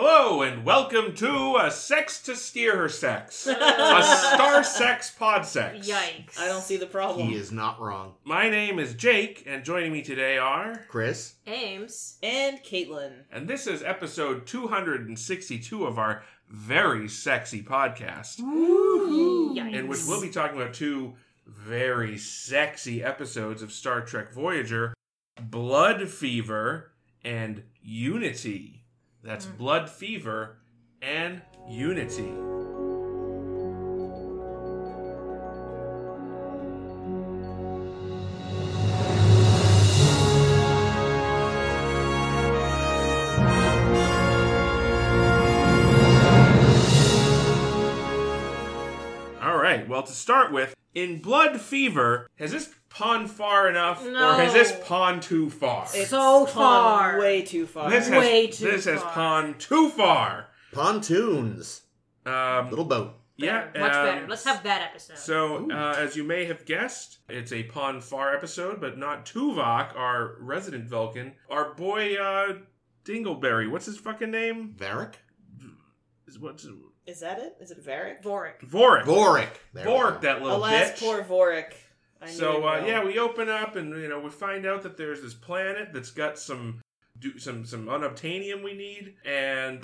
Hello and welcome to a sex to steer her sex, a star sex pod sex. Yikes. I don't see the problem. He is not wrong. My name is Jake, and joining me today are, Chris? Ames. And Caitlin. and this is episode 262 of our very sexy podcast, Yikes. in which we'll be talking about two very sexy episodes of Star Trek Voyager: Blood Fever and Unity. That's mm. Blood Fever and Unity. Well, to start with, in Blood Fever, has this pon farr enough, or has this No. pon too far? It's So gone far. Way too far. this has way too this has far. pon too far. Pontoons. Um, Little boat. yeah, Better, much um, better. Let's have that episode. So, uh, as you may have guessed, it's a pon farr episode, but not Tuvok, our resident Vulcan. Our boy uh, Dingleberry. What's his fucking name? Varric? Is what's Is that it? Is it Varric? Vorik. Vorik? Vorik. There we Vorik, go. that little Alas, bitch. poor Vorik. I knew So uh, well. yeah, we open up and you know we find out that there's this planet that's got some do some some unobtainium we need, and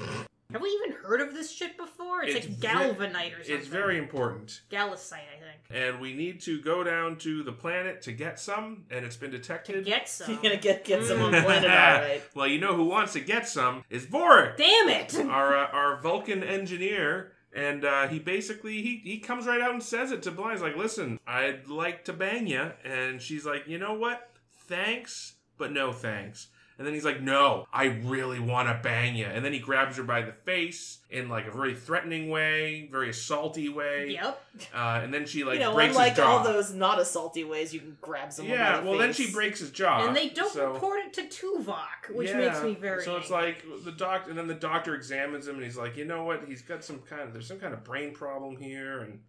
Have we even heard of this shit before? It's, It's like ve- galvanite or something. it's very important. Galicite, I think. And we need to go down to the planet to get some, and it's been To detected. get some. You're gonna get get some on Mm. planet, alright. well, you know who wants to get some is Vorik, Damn it! our uh, our Vulcan engineer, and uh, he basically he he comes right out and says it to Bly. He's like, "Listen, I'd like to bang you," and she's like, "You know what? Thanks, but no thanks." And then he's like, "No, I really want to bang you." And then he grabs her by the face in like a very threatening way, very assaulty way. Yep. Uh, and then she like you know, breaks unlike his jaw. all those not assaulty ways you can grab someone yeah, by the well, then she breaks his jaw, and they don't so- report it to Tuvok, which Yeah, makes me very. So it's angry. like the doctor, and then the doctor examines him, and he's like, you know what? He's got some kind of there's some kind of brain problem here, and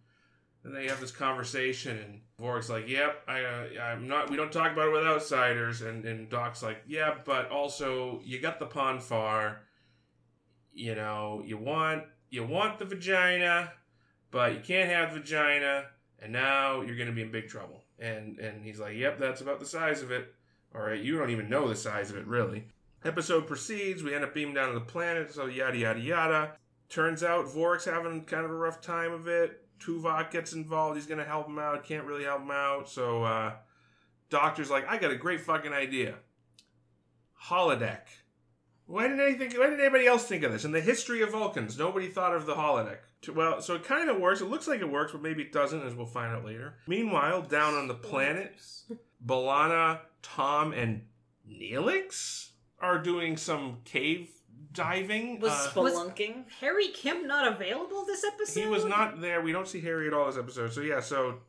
then they have this conversation, and Vorik's like, yep, I, uh, I'm not. We don't talk about it with outsiders, and and Doc's like, yeah, but also you got the pon farr. You know, you want you want the vagina, but you can't have the vagina, and now you're gonna be in big trouble. And and he's like, yep, that's about the size of it. All right, you don't even know the size of it, really. Episode proceeds. We end up beaming down to the planet, so yada yada yada. Turns out Vorik's having kind of a rough time of it. Tuvok gets involved. He's gonna help him out. Can't really help him out. So uh, Doctor's like, I got a great fucking idea. Holodeck. Why didn't anything? Why didn't anybody else think of this? In the history of Vulcans, nobody thought of the holodeck. Well, so it kind of works. It looks like it works, but maybe it doesn't, as we'll find out later. Meanwhile, down on the planet, B'Elanna, Tom, and Neelix are doing some cave diving. was Uh, spelunking. Harry Kim not available this episode? he was not there. We don't see Harry at all this episode. So yeah, so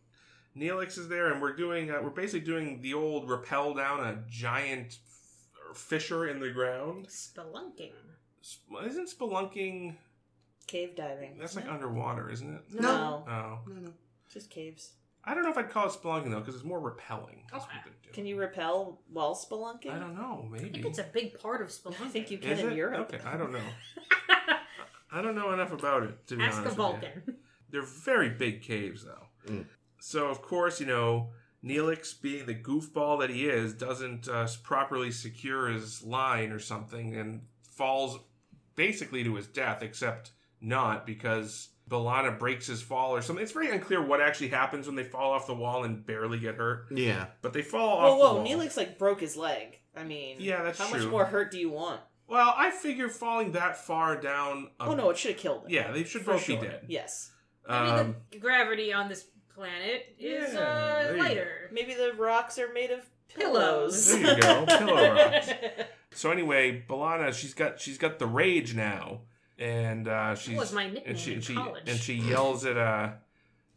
Neelix is there, and we're doing uh, we're basically doing the old rappel down a giant f- fissure in the ground. Spelunking. Sp- Isn't spelunking? Cave diving. That's like No. underwater, isn't it? No. Oh, No, no. Just caves. I don't know if I'd call it spelunking though, because it's more repelling. That's Okay. what they do. Can you repel while spelunking? I don't know. Maybe I think it's a big part of spelunking. I think you can Is in it? Europe. Okay, I don't know. I don't know enough about it to be Ask a honest. with you. Vulcan. They're very big caves, though. Mm. So, of course, you know, Neelix, being the goofball that he is, doesn't uh, properly secure his line or something and falls basically to his death, except not because B'Elanna breaks his fall or something. It's very unclear what actually happens when they fall off the wall and barely get hurt, Yeah. but they fall Whoa, off whoa! the wall. Neelix like broke his leg. I mean, Yeah, that's how true. much more hurt do you want? Well, I figure falling that far down. a- oh no, it should have killed him. Yeah, they should For both sure. be dead. Yes. I mean, the gravity on this planet is Yeah, there uh, you lighter. Maybe the rocks are made of Pillows. pillows. There you go, pillow rocks. So anyway, B'Elanna, she's got she's got the rage now, and uh, she's was my nickname and she in and she college. and she yells at uh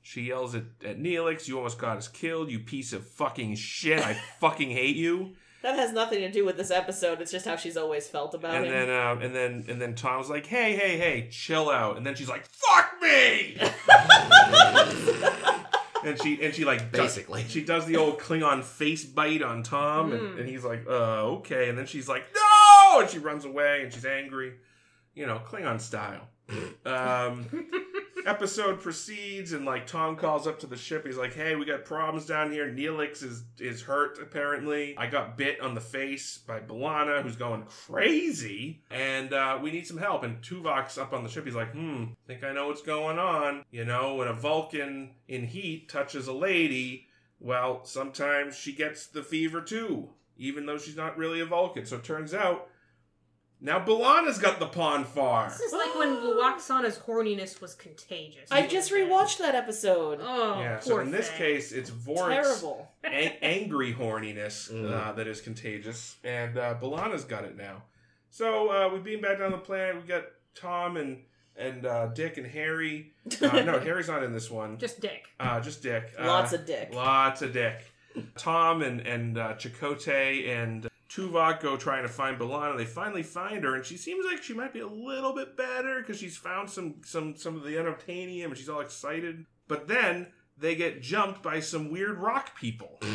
she yells at, at Neelix, "You almost got us killed, you piece of fucking shit! I fucking hate you!" That has nothing to do with this episode. It's just how she's always felt about And him. then uh, and then and then Tom's like, "Hey, hey, hey, chill out!" And then she's like, "Fuck me!" and she and she like does- Basically. she does the old Klingon face bite on Tom, and, Mm. and he's like, "Uh, okay." And then she's like, "No!" And she runs away, and she's angry. You know, Klingon style. Um, episode proceeds and like Tom calls up to the ship. He's like, "Hey, we got problems down here. Neelix is is hurt apparently. I got bit on the face by B'Elanna, who's going crazy, and uh, we need some help." And Tuvok's up on the ship. He's like, "Hmm, think I know what's going on. You know, when a Vulcan in heat touches a lady, well, sometimes she gets the fever too, even though she's not really a Vulcan. So it turns out." Now B'Elanna's got the Pon Farr. This is like when Lwaxana's horniness was contagious. I just rewatched that episode. Oh, Yeah, so poor in this thing. case, it's Vorik's Terrible. a- angry horniness Mm. uh, that is contagious, and uh, B'Elanna's got it now. So uh, we beam back down the planet. We got Tom and and uh, Dick and Harry. Uh, no, Harry's not in this one. Just Dick. Uh, just Dick. Uh, Lots of dick. Lots of Dick. Tom and and uh, Chakotay and Tuvok go trying to find B'Elanna. They finally find her, and she seems like she might be a little bit better because she's found some some some of the unobtainium, and she's all excited. But then they get jumped by some weird rock people.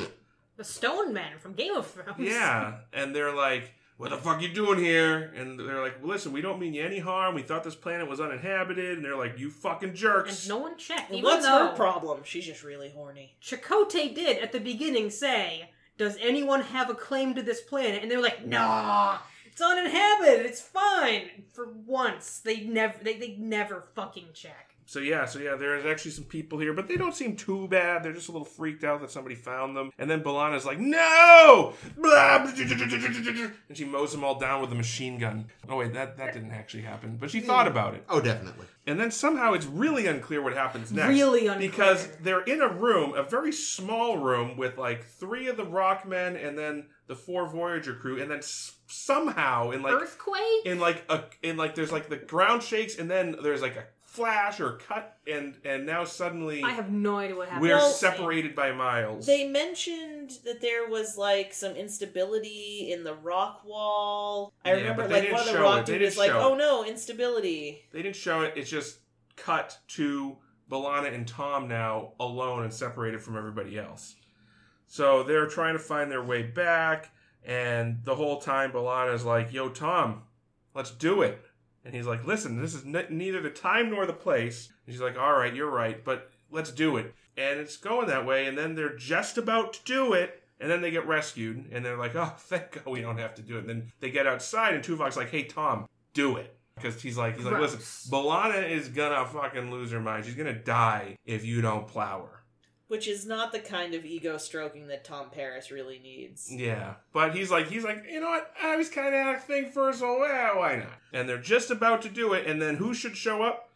The Stone Men from Game of Thrones. yeah, and they're like, "What the fuck you doing here?" And they're like, well, "Listen, we don't mean you any harm. We thought this planet was uninhabited." And they're like, "You fucking jerks." And no one checked. Well, Even What's though her problem? She's just really horny. Chakotay did at the beginning say, "Does anyone have a claim to this planet?" And they were like, "Nah, it's uninhabited. It's fine." For once, they never they, they never fucking check. So yeah, so yeah, there's actually some people here, but they don't seem too bad. They're just a little freaked out that somebody found them. And then B'Elanna's like, "No!" Blah, and she mows them all down with a machine gun. Oh wait, that that didn't actually happen, but she thought about it. Oh, definitely. And then somehow it's really unclear what happens next. Really unclear. Because they're in a room, a very small room with like three of the Rockmen and then the four Voyager crew, and then s- somehow in like Earthquake. in like a in like there's like the ground shakes and then there's like a flash or cut and and now suddenly I have no idea what happened. we're Well, separated by miles. They mentioned that there was like some instability in the rock wall. I Yeah, remember but they like didn't one of the show rock it. They dudes didn't was like, show "Oh no, instability." They didn't show it. It's just cut to B'Elanna and Tom now alone and separated from everybody else. So they're trying to find their way back, and the whole time B'Elanna's like, "Yo, Tom, let's do it." And he's like, "Listen, this is ne- neither the time nor the place." And she's like, "All right, you're right, but let's do it." And it's going that way, and then they're just about to do it, and then they get rescued, and they're like, "Oh, thank God we don't have to do it." And then they get outside, and Tuvok's like, "Hey, Tom, do it." Because he's like, he's like, listen, B'Elanna is gonna fucking lose her mind. She's gonna die if you don't plow her. Which is not the kind of ego stroking that Tom Paris really needs. Yeah, but he's like, he's like, you know what? I was kind of had a thing first, so well, why not? And they're just about to do it, and then who should show up?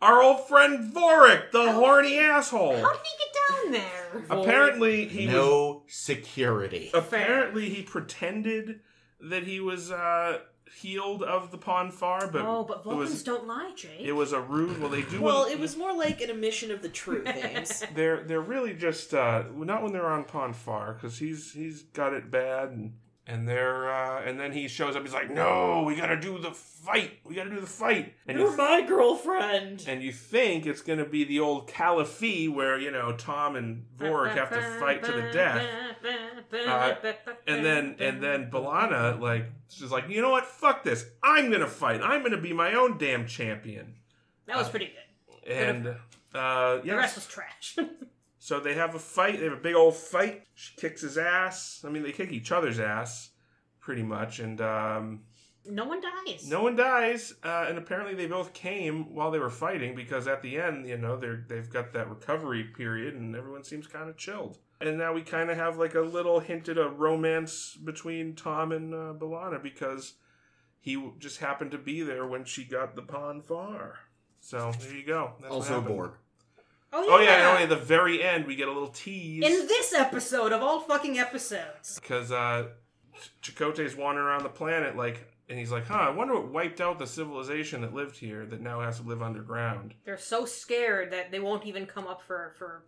Our old friend Vorik, the horny asshole. How did he get down there? Apparently, he was. no security. Apparently, he pretended that he was uh, healed of the Pon Farr, but oh, but it Vulcans was don't lie, Jake. it was a ruse. Well, they do. Well, when- it was more like an admission of the truth, Ames. they're they're really just uh, not when they're on Pon Farr because he's he's got it bad and and they're uh, and then he shows up. He's like, no, we gotta do the fight. We gotta do the fight. And You're you, my girlfriend. and you think it's gonna be the old kal-if-fee where you know Tom and Vorik have to fight to the death. Uh, And then and then Balana like she's like, you know what? Fuck this. I'm gonna fight. I'm gonna be my own damn champion. that was pretty good. And uh, The rest was trash. So they have a fight. They have a big old fight. She kicks his ass. I mean, they kick each other's ass, pretty much. And um, no one dies. no one dies. Uh, and apparently, they both came while they were fighting because at the end, you know, they're they've got that recovery period, and everyone seems kind of chilled. And now we kind of have like a little hinted a romance between Tom and uh, Balana because he just happened to be there when she got the pon farr. So there you go. That's also happened. Borg. Oh Oh yeah, and only at the very end we get a little tease. In this episode of all fucking episodes. because uh, Ch- Chakotay's wandering around the planet, like, and he's like, "Huh, I wonder what wiped out the civilization that lived here that now has to live underground." They're so scared that they won't even come up for for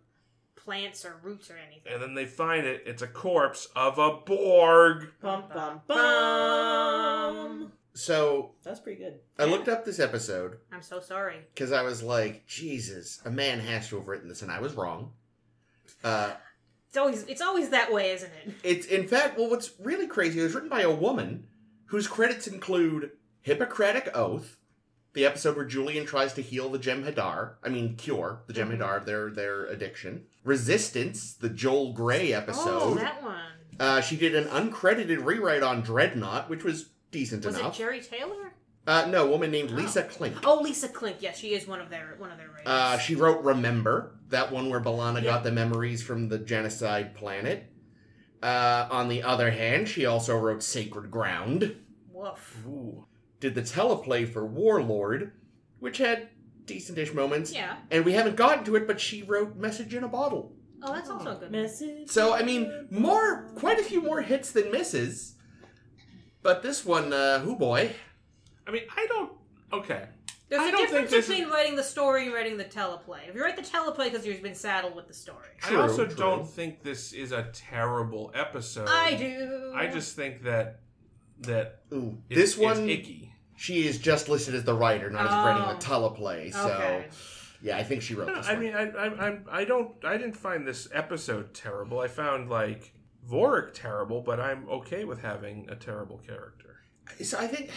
plants or roots or anything. And then they find it; it's a corpse of a Borg. Bum bum bum. So That's pretty good. I looked up this episode I'm so sorry. because I was like, Jesus, a man has to have written this, and I was wrong. Uh, It's always it's always that way, isn't it? it's in fact, well, what's really crazy? It was written by a woman whose credits include Hippocratic Oath, the episode where Julian tries to heal the Jem'Hadar. I mean, cure the Mhm. Jem'Hadar of their their addiction. Resistance, the Joel Grey episode. oh, episode. that one. uh, she did an uncredited rewrite on Dreadnought, which was decent Was it. Jeri Taylor? uh, no, a woman named Oh. Lisa Klink. Oh, Lisa Klink. Yes, she is one of their one of their writers. Uh, she wrote Remember, that one where B'Elanna Yeah. got the memories from the genocide planet. Uh, on the other hand, she also wrote Sacred Ground, Woof. Ooh. did the teleplay for Warlord, which had decentish moments. Yeah. And we haven't gotten to it, but she wrote Message in a Bottle. Oh, that's also a good. Message. So, I mean, more, quite a few more hits than misses. But this one, uh, whoo boy. I mean, I don't. Okay. There's I a don't think difference this between writing the story and writing the teleplay. If you write the teleplay because you've been saddled with the story, True, I also true. don't think this is a terrible episode. I do. I just think that that Ooh, it's, this one, it's icky. she is just listed as the writer, not as Oh. writing the teleplay. So, Okay. yeah, I think she wrote No, this I one. mean, I, I, I'm- I don't, I didn't find this episode terrible. I found like Vorik terrible, but I'm okay with having a terrible character. so I think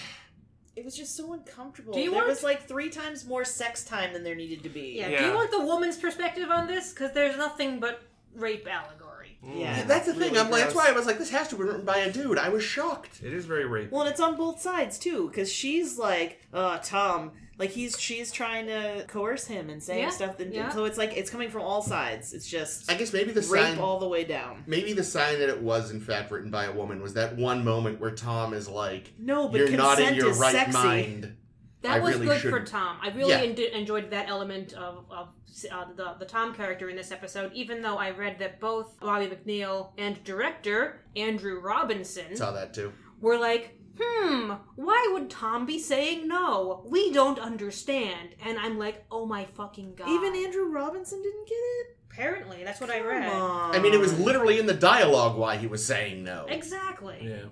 It was just so uncomfortable. Do you there want- was like three times more sex time than there needed to be. Yeah. Do you want the woman's perspective on this? Because there's nothing but rape allegory. Mm. Yeah. that's the thing. I'm like, that's why I was like, this has to be written by a dude. I was shocked. It is very rape. Well, and it's on both sides too, because she's like, "Uh, Tom." Like he's she's trying to coerce him and saying Yeah, stuff. That, yeah. So it's like it's coming from all sides. It's just I guess maybe the rape sign, all the way down. maybe the sign that it was in fact written by a woman was that one moment where Tom is like, No, but "You're consent not in your is right sexy. mind." That I was really good shouldn't. for Tom. I really Yeah. en- enjoyed that element of, of uh, the, the Tom character in this episode, even though I read that both Bobby McNeill and director Andrew Robinson Saw that too. were like, hmm, why would Tom be saying no? We don't understand. And I'm like, oh my fucking god. Even Andrew Robinson didn't get it. Apparently, that's what I read. on. I mean, it was literally in the dialogue why he was saying no. Exactly. yeah.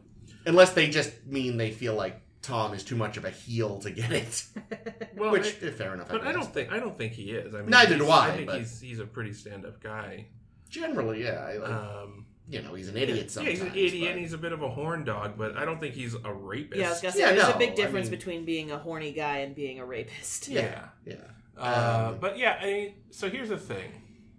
Unless they just mean they feel like Tom is too much of a heel to get it. Well, Which, I- eh, fair enough. but I guess. don't think I don't think he is. I mean, Neither he's- do I, I think but- he's he's a pretty stand-up guy. Generally, yeah. I, like, Um, you know, he's an idiot yeah, sometimes. he's an idiot but- and he's a bit of a horn dog, but I don't think he's a rapist. Yeah, I was gonna say Yeah, there's no, a big I difference mean- between being a horny guy and being a rapist. yeah. Yeah. Uh, Um, but yeah, I mean, so here's the thing: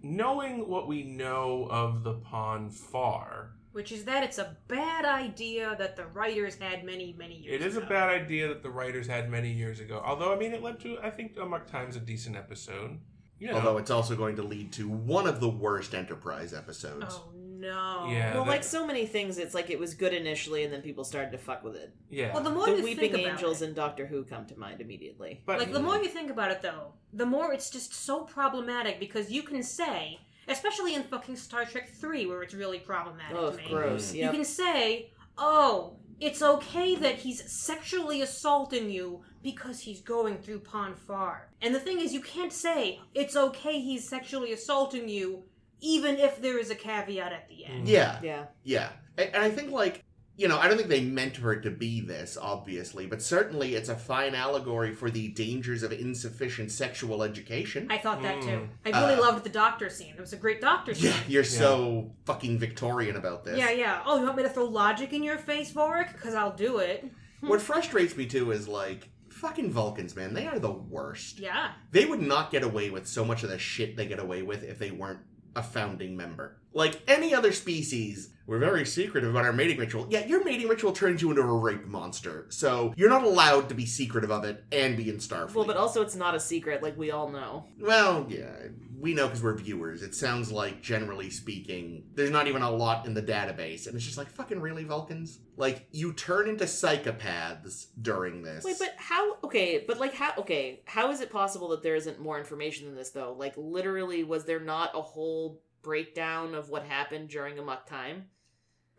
knowing what we know of the Pon Farr, Which is that it's a bad idea that the writers had many, many years it is a ago. bad idea that the writers had many years ago. Although, I mean, it led to I think Amok Time's a decent episode. You know, Although it's also going to lead to one of the worst Enterprise episodes. Oh no. Yeah. Well, that- like so many things, it's like it was good initially, and then people started to fuck with it. yeah, Well, the more the you Weeping think about Angels it, and Doctor Who come to mind immediately. but like the more you think about it, though, the more it's just so problematic because you can say, especially in fucking Star Trek Three, where it's really problematic Oh, to me. gross. Mm-hmm. You can say, "Oh, it's okay that he's sexually assaulting you because he's going through Pon Farr." And the thing is, you can't say it's okay he's sexually assaulting you, even if there is a caveat at the end. Yeah, Yeah. yeah. And, and I think, like, you know, I don't think they meant for it to be this, obviously, but certainly it's a fine allegory for the dangers of insufficient sexual education. I thought that too. Mm. I really Uh, loved the doctor scene. It was a great doctor scene. yeah, you're so fucking Victorian about this. Yeah, yeah. Oh, you want me to throw logic in your face, Vorik? Because I'll do it. What frustrates me too is like fucking Vulcans, man. They are the worst. Yeah. They would not get away with so much of the shit they get away with if they weren't a founding member. Like any other species, we're very secretive about our mating ritual. Yeah, your mating ritual turns you into a rape monster. So you're not allowed to be secretive of it and be in Starfleet. Well, but also it's not a secret, like we all know. Well, yeah, we know because we're viewers. It sounds like, generally speaking, there's not even a lot in the database, and it's just like, fucking really, Vulcans? Like, you turn into psychopaths during this. Wait, but how? Okay, but like how? Okay, how is it possible that there isn't more information than this though? Like literally, was there not a whole breakdown of what happened during Amok Time?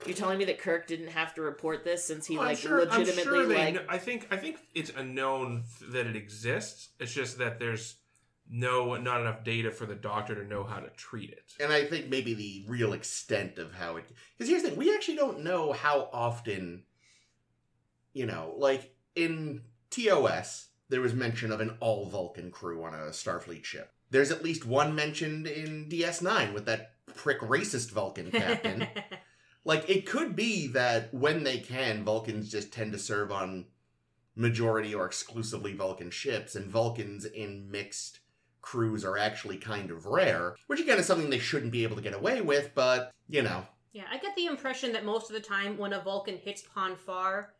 You're telling me that Kirk didn't have to report this since he Well, like I'm sure, I'm legitimately sure they like kn- I think I think it's a known th- that it exists. It's just that there's no not enough data for the doctor to know how to treat it. And I think maybe the real extent of how it. Because here's the thing we actually don't know how often, you know, like in TOS, there was mention of an all Vulcan crew on a Starfleet ship. There's at least one mentioned in DS9 with that prick racist Vulcan captain. like, it could be that when they can, Vulcans just tend to serve on majority or exclusively Vulcan ships, and Vulcans in mixed crews are actually kind of rare, which again is something they shouldn't be able to get away with, but, you know. Yeah, I get the impression that most of the time when a Vulcan hits Pon Farr,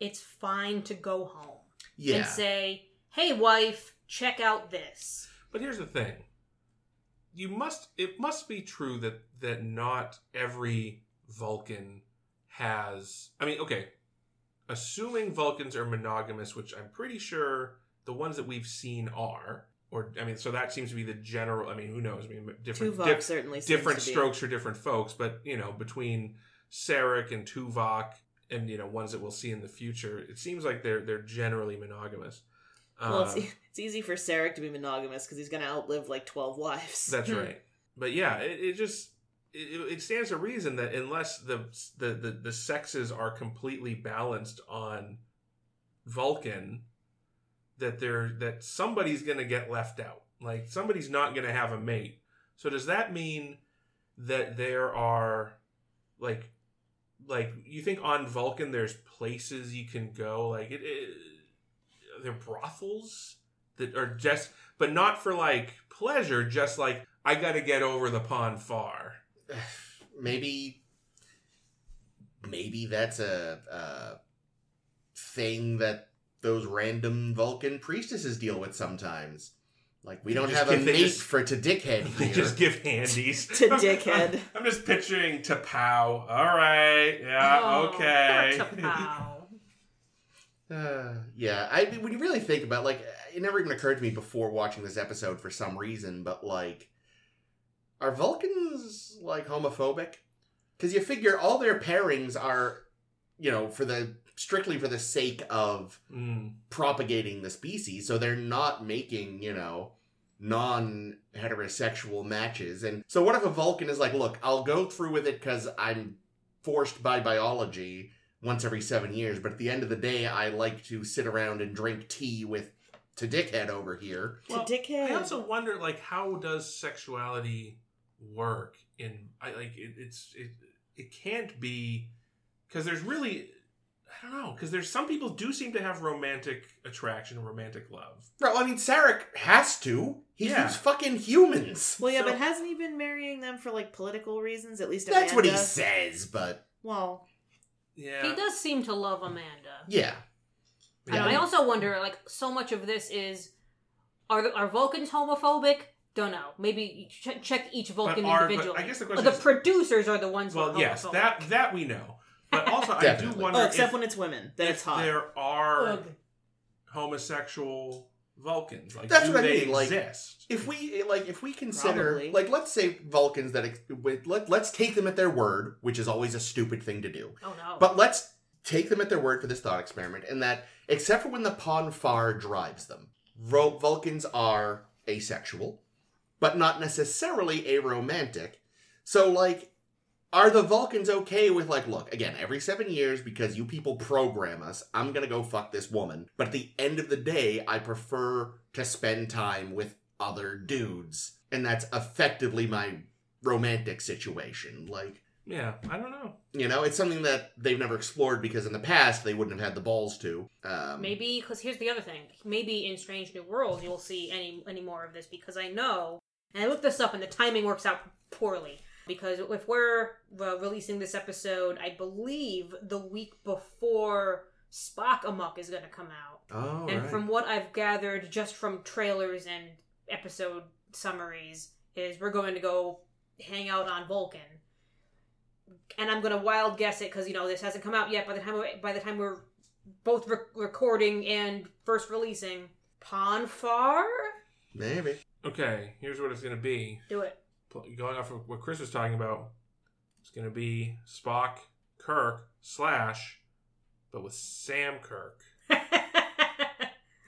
it's fine to go home Yeah. and say, "Hey, wife, check out this." But here's the thing. You must it must be true that that not every Vulcan has I mean, okay. Assuming Vulcans are monogamous, which I'm pretty sure the ones that we've seen are, or I mean, so that seems to be the general. I mean, who knows? I mean, different Tuvok dif- certainly seems different to be. strokes for different folks, but you know, between Sarek and Tuvok, and you know, ones that we'll see in the future, it seems like they're they're generally monogamous. Well, it's, Um, it's easy for Sarek to be monogamous because he's going to outlive like 12 wives. That's Hmm. right. But yeah, it, it just it, it stands to reason that unless the, the the the sexes are completely balanced on Vulcan, that they're that somebody's going to get left out. Like somebody's not going to have a mate. So does that mean that there are like like you think on Vulcan there's places you can go like it, it they're brothels that are just but not for like pleasure just like I got to get over the pon farr. maybe maybe that's a, a thing that those random Vulcan priestesses deal with sometimes. Like we don't have a give- they mate just- for to dickhead They just give handies To dickhead. I'm, I'm just picturing to pow. All right, yeah, Oh, okay. Uh, yeah, I mean, when you really think about like it never even occurred to me before watching this episode for some reason, but like are Vulcans like homophobic? Cuz you figure all their pairings are you know, for the strictly for the sake of Mm. propagating the species, so they're not making, you know, non heterosexual matches. And so what if a Vulcan is like, "Look, I'll go through with it cuz I'm forced by biology." once every seven years, but at the end of the day, I like to sit around and drink tea with to dickhead over here. To Well, dickhead. I also wonder, like, how does sexuality work? In I like it, it's it it can't be because there's really I don't know because there's some people do seem to have romantic attraction, romantic love. Bro, I mean, Sarek has to. He's Yeah. fucking humans. well, yeah, so- but hasn't he been marrying them for like political reasons? At least That's what he says, but Well, Yeah, He does seem to love Amanda. yeah. And Yeah. I also wonder, like, so much of this is are are Vulcans homophobic? Don't know. Maybe check, check each Vulcan are- but individually. I guess the question the is- producers are the ones. who Well, are yes, that that we know. But also, I do Definitely. wonder oh, except if, when it's women, then if it's hot. there are Ugh. homosexual Vulcans. Like, That's do what I they mean, like- exist? If we like, if we consider Probably. like, let's say Vulcans that ex- with- let let's take them at their word, which is always a stupid thing to do. Oh no. But let's take them at their word for this thought experiment, and that except for when the Pon Farr drives them, Vul- Vulcans are asexual, but not necessarily aromantic. So, like, are the Vulcans okay with like, look, again, every seven years because you people program us, I'm gonna go fuck this woman. But at the end of the day, I prefer to spend time with other dudes, and that's effectively my romantic situation. Like. Yeah, I don't know. You know, it's something that they've never explored because in the past they wouldn't have had the balls to. Um, Maybe because here's the other thing. Maybe in Strange New Worlds you'll see any any more of this because I know, and I looked this up, and the timing works out poorly. Because if we're uh, releasing this episode, I believe the week before Spock Amok is going to come out. Oh, and right. from what I've gathered just from trailers and episode summaries, is we're going to go hang out on Vulcan. And I'm gonna wild guess it because you know this hasn't come out yet. By the time we, by the time we're both re- recording and first releasing, Pon Farr, maybe. Okay, here's what it's going to be. do it. Pl- Going off of what Chris was talking about, it's going to be Spock, Kirk, slash, but with Sam Kirk.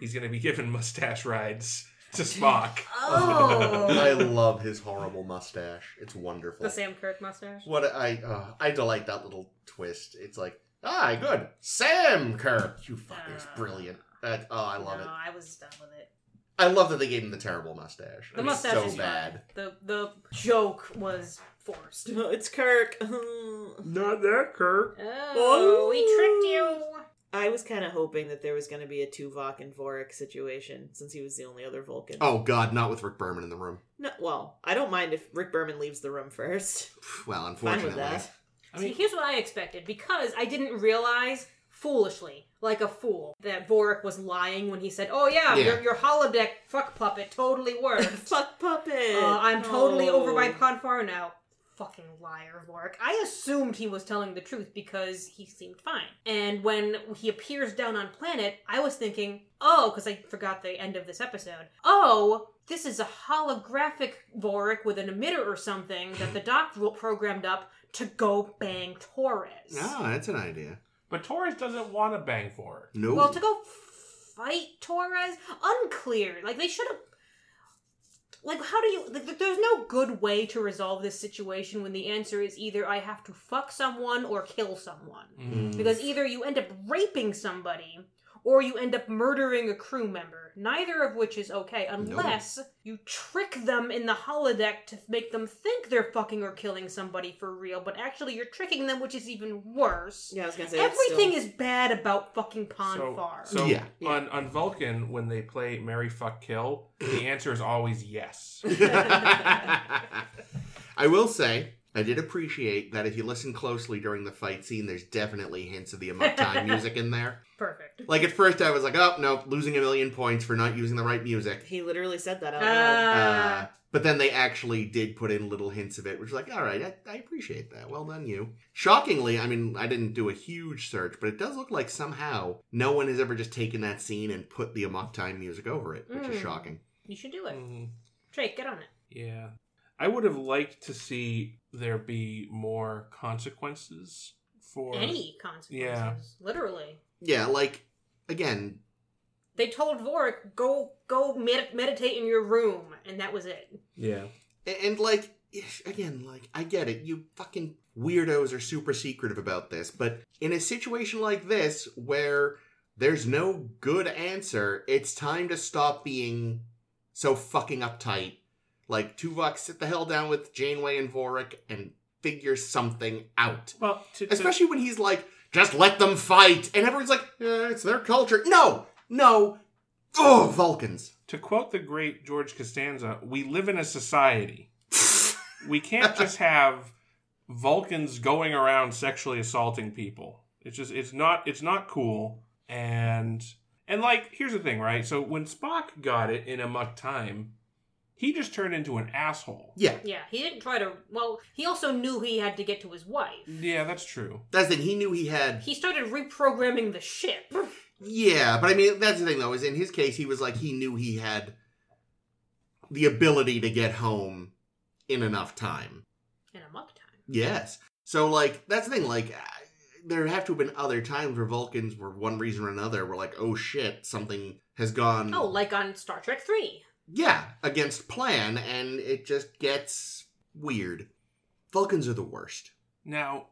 He's going to be giving mustache rides to Spock. Oh, I love his horrible mustache. It's wonderful. the Sam Kirk mustache. What I uh, I delight that little twist. It's like, ah, good, Sam Kirk. You fuckers, Uh, brilliant. That oh, I love no, it. I was done with it. I love that they gave him the terrible mustache. The It's mustache so is bad. fine. The the joke was forced. No, it's Kirk. Not that Kirk. Oh, we tricked you. I was kind of hoping that there was going to be a Tuvok and Vorik situation since he was the only other Vulcan. Oh God, not with Rick Berman in the room. No, well, I don't mind if Rick Berman leaves the room first. Well, Fine unfortunately, with that. I mean, See, here's what I expected because I didn't realize foolishly, like a fool, that Vorik was lying when he said, "Oh yeah, Yeah. your your holodeck fuck puppet totally worked. Fuck puppet. uh, I'm totally over by Oh. Pon Farr now." Fucking liar, Vorik. I assumed he was telling the truth because he seemed fine. And when he appears down on planet, I was thinking, oh, because I forgot the end of this episode. Oh, this is a holographic Vorik with an emitter or something that the doc programmed up to go bang Torres. Oh, that's an idea. But Torres doesn't want to bang for No. Well, to go fight Torres, unclear. Like they should have. Like, how do you? Like, there's no good way to resolve this situation when the answer is either I have to fuck someone or kill someone. Mm. Because either you end up raping somebody or you end up murdering a crew member. Neither of which is okay, unless you trick them in the holodeck to make them think they're fucking or killing somebody for real, but actually you're tricking them, which is even worse. Yeah, I was gonna say Everything still- is bad about fucking So, Pon Farr. so Yeah. on on Vulcan when they play Mary Fuck Kill, the answer is always yes. I will say, I did appreciate that if you listen closely during the fight scene, there's definitely hints of the Amok Time music in there. Perfect. Like at first, I was like, "Oh no, losing a million points for not using the right music." He literally said that out Uh, loud. Uh, but then they actually did put in little hints of it, which was like, all right, I, I appreciate that. Well done, you. Shockingly, I mean, I didn't do a huge search, but it does look like somehow no one has ever just taken that scene and put the Amok Time music over it, which is Mm. shocking. you should do it. Mm, Drake, get on it. yeah, I would have liked to see there be more consequences for Any consequences. Yeah. Literally. Yeah, like, again, They told Vorik, go go med- meditate in your room, and that was it. Yeah, a- and like, again, like, I get it. You fucking weirdos are super secretive about this, but in a situation like this where there's no good answer, it's time to stop being so fucking uptight. Like, Tuvok, sit the hell down with Janeway and Vorik and figure something out. well, to, to- Especially when he's like, just let them fight. And everyone's like, yeah, it's their culture. No, no. Oh, Vulcans. to quote the great George Costanza, we live in a society. We can't just have Vulcans going around sexually assaulting people. It's just it's not it's not cool. And and like here's the thing, right? So when Spock got it in Amok Time, he just turned into an asshole. yeah, Yeah, he didn't try to. Well, he also knew he had to get to his wife. Yeah, that's true. That's the thing. He knew he had He started reprogramming the ship. Yeah, but I mean that's the thing though, is in his case he was like he knew he had the ability to get home in enough time. In Amok Time. Yes. So like that's the thing, like uh, there have to have been other times where Vulcans were one reason or another were like, oh shit, something has gone Oh, like on Star Trek 3. Yeah, against plan, and it just gets weird. Vulcans are the worst. Now,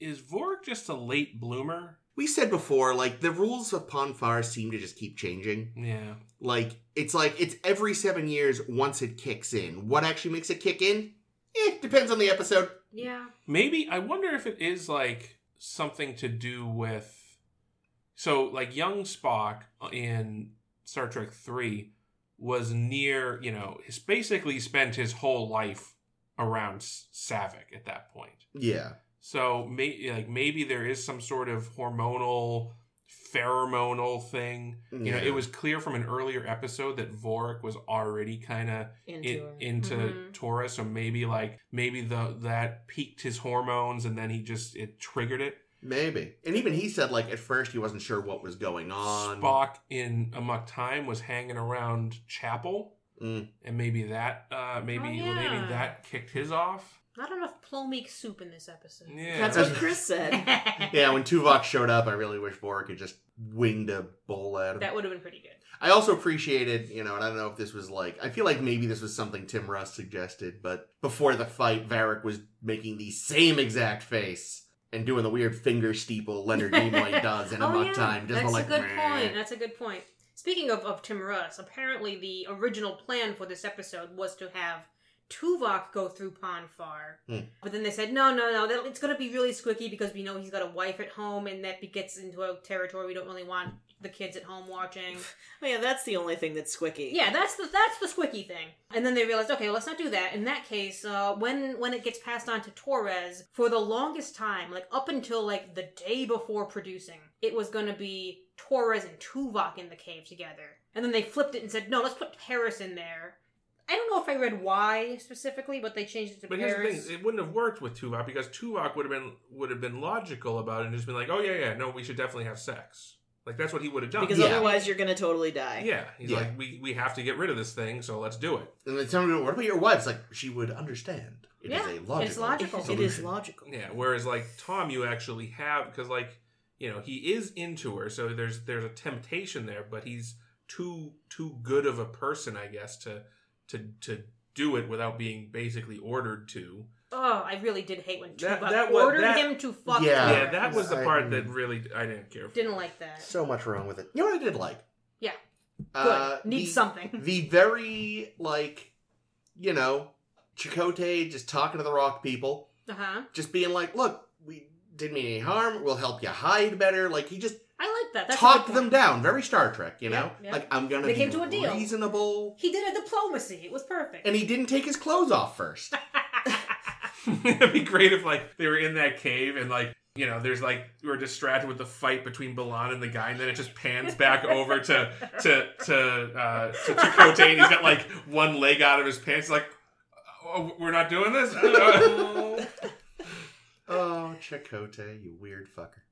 is Vork just a late bloomer? We said before, like the rules of Pon Farr seem to just keep changing. Yeah. Like it's like it's every seven years once it kicks in. What actually makes it kick in? Eh, depends on the episode. Yeah. Maybe I wonder if it is like something to do with so like young Spock in Star Trek 3 was near, you know, he's basically spent his whole life around S- Saavik at that point. Yeah. So may, like maybe there is some sort of hormonal pheromonal thing. You know, it was clear from an earlier episode that Vorik was already kind of Into in, her. into Mhm. Torres, so maybe like maybe the that peaked his hormones and then he just it triggered it. Maybe. And even he said like at first he wasn't sure what was going on. Spock in Amok Time was hanging around Chapel, Mm. and maybe that uh maybe Oh, yeah. maybe that kicked his off. Not enough plomeek soup in this episode. Yeah, That's what Chris said. Yeah, when Tuvok showed up, I really wish Vorik had just winged a bowl at him. that would have been pretty good. I also appreciated, you know, and I don't know if this was like, I feel like maybe this was something Tim Russ suggested, but before the fight, Vorik was making the same exact face and doing the weird finger steeple Leonard Nimoy does in a oh, muck yeah. time. Just That's like, a good "Meh." point. That's a good point. Speaking of, of Tim Russ, apparently the original plan for this episode was to have Tuvok go through Pon Farr. Hmm. But then they said, no, no, no, that, it's going to be really squicky because we know he's got a wife at home and that gets into a territory we don't really want the kids at home watching. Oh yeah, that's the only thing that's squicky. Yeah, that's the that's the squicky thing. And then they realized, okay, well, let's not do that. In that case, uh, when when it gets passed on to Torres, for the longest time, like up until like the day before producing, it was going to be Torres and Tuvok in the cave together. And then they flipped it and said, no, let's put Paris in there. I don't know if I read why specifically, but they changed it to But here's Paris. the thing: it wouldn't have worked with Tuvok because Tuvok would have been would have been logical about it and just been like, "Oh yeah, yeah, no, we should definitely have sex." Like that's what he would have done. Because Yeah. otherwise you're gonna totally die. yeah, he's Yeah. like, "We we have to get rid of this thing, so let's do it." And then somebody, what about your wife? It's like she would understand. It is Yeah, a it's logical. logical. It is logical. Yeah. Whereas like Tom, you actually have because like you know he is into her, so there's there's a temptation there, but he's too too good of a person, I guess, to to to do it without being basically ordered to. Oh, I really did hate when That- Tuvok that was- ordered that- him to fuck Yeah. Paris. yeah, that was the I- part that really I didn't care for. Didn't like that. So much wrong with it. You know what I did like? Yeah. Good. Uh, Need the- something. The very like, you know, Chakotay just talking to the rock people, Uh huh. just being like, "Look, we didn't mean any harm. We'll help you hide better." Like he just I like that. That's a talked them point. down, very Star Trek. You know, Yep, yep. like I'm gonna They be came to a deal. reasonable, He did a diplomacy. It was perfect. and he didn't take his clothes off first. It'd be great if like they were in that cave and like you know there's like we're distracted with the fight between Balan and the guy and then it just pans back over to to to uh, to Chakotay and he's got like one leg out of his pants like oh, we're not doing this. oh, Chakotay, you weird fucker.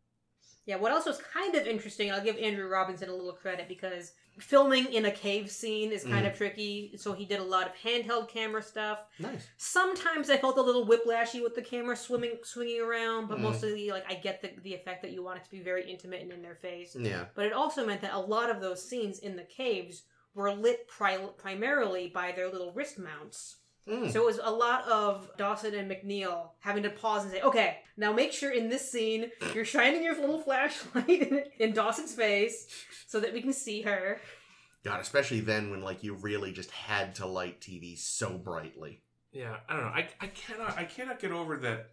Yeah, what else was kind of interesting, I'll give Andrew Robinson a little credit because filming in a cave scene is kind Mm. of tricky, so he did a lot of handheld camera stuff. Nice. Sometimes I felt a little whiplashy with the camera swimming swinging around, but Mm. mostly like I get the the effect that you want it to be very intimate and in their face. Yeah. But it also meant that a lot of those scenes in the caves were lit pri- primarily by their little wrist mounts. Mm. So it was a lot of Dawson and McNeill having to pause and say, okay, now make sure in this scene you're shining your little flashlight in, in Dawson's face so that we can see her. God, especially then when like you really just had to light TV so brightly. yeah, I don't know. I I cannot I cannot get over that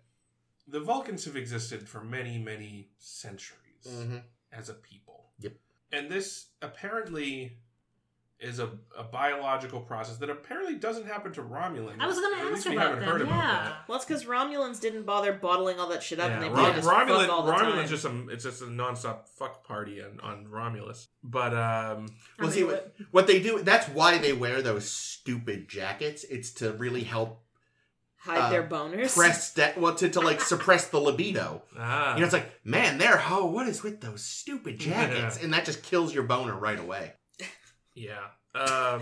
the Vulcans have existed for many many centuries. Mm-hmm. as a people. Yep. And this apparently is a, a biological process that apparently doesn't happen to Romulans. I was going to ask least we about haven't them. heard about yeah. that. Well, it's because Romulans didn't bother bottling all that shit up, and Yeah, they Rom- just Romulan, fuck all the time. Romulan's just a it's just a nonstop fuck party on, on Romulus. But um, I Well, see what, what they do. That's why they wear those stupid jackets. It's to really help hide uh, their boners. press that. Well, to, to like suppress the libido. ah, You know, it's like, man, they're ho. What is with those stupid jackets? Yeah. And that just kills your boner right away. Yeah. Um,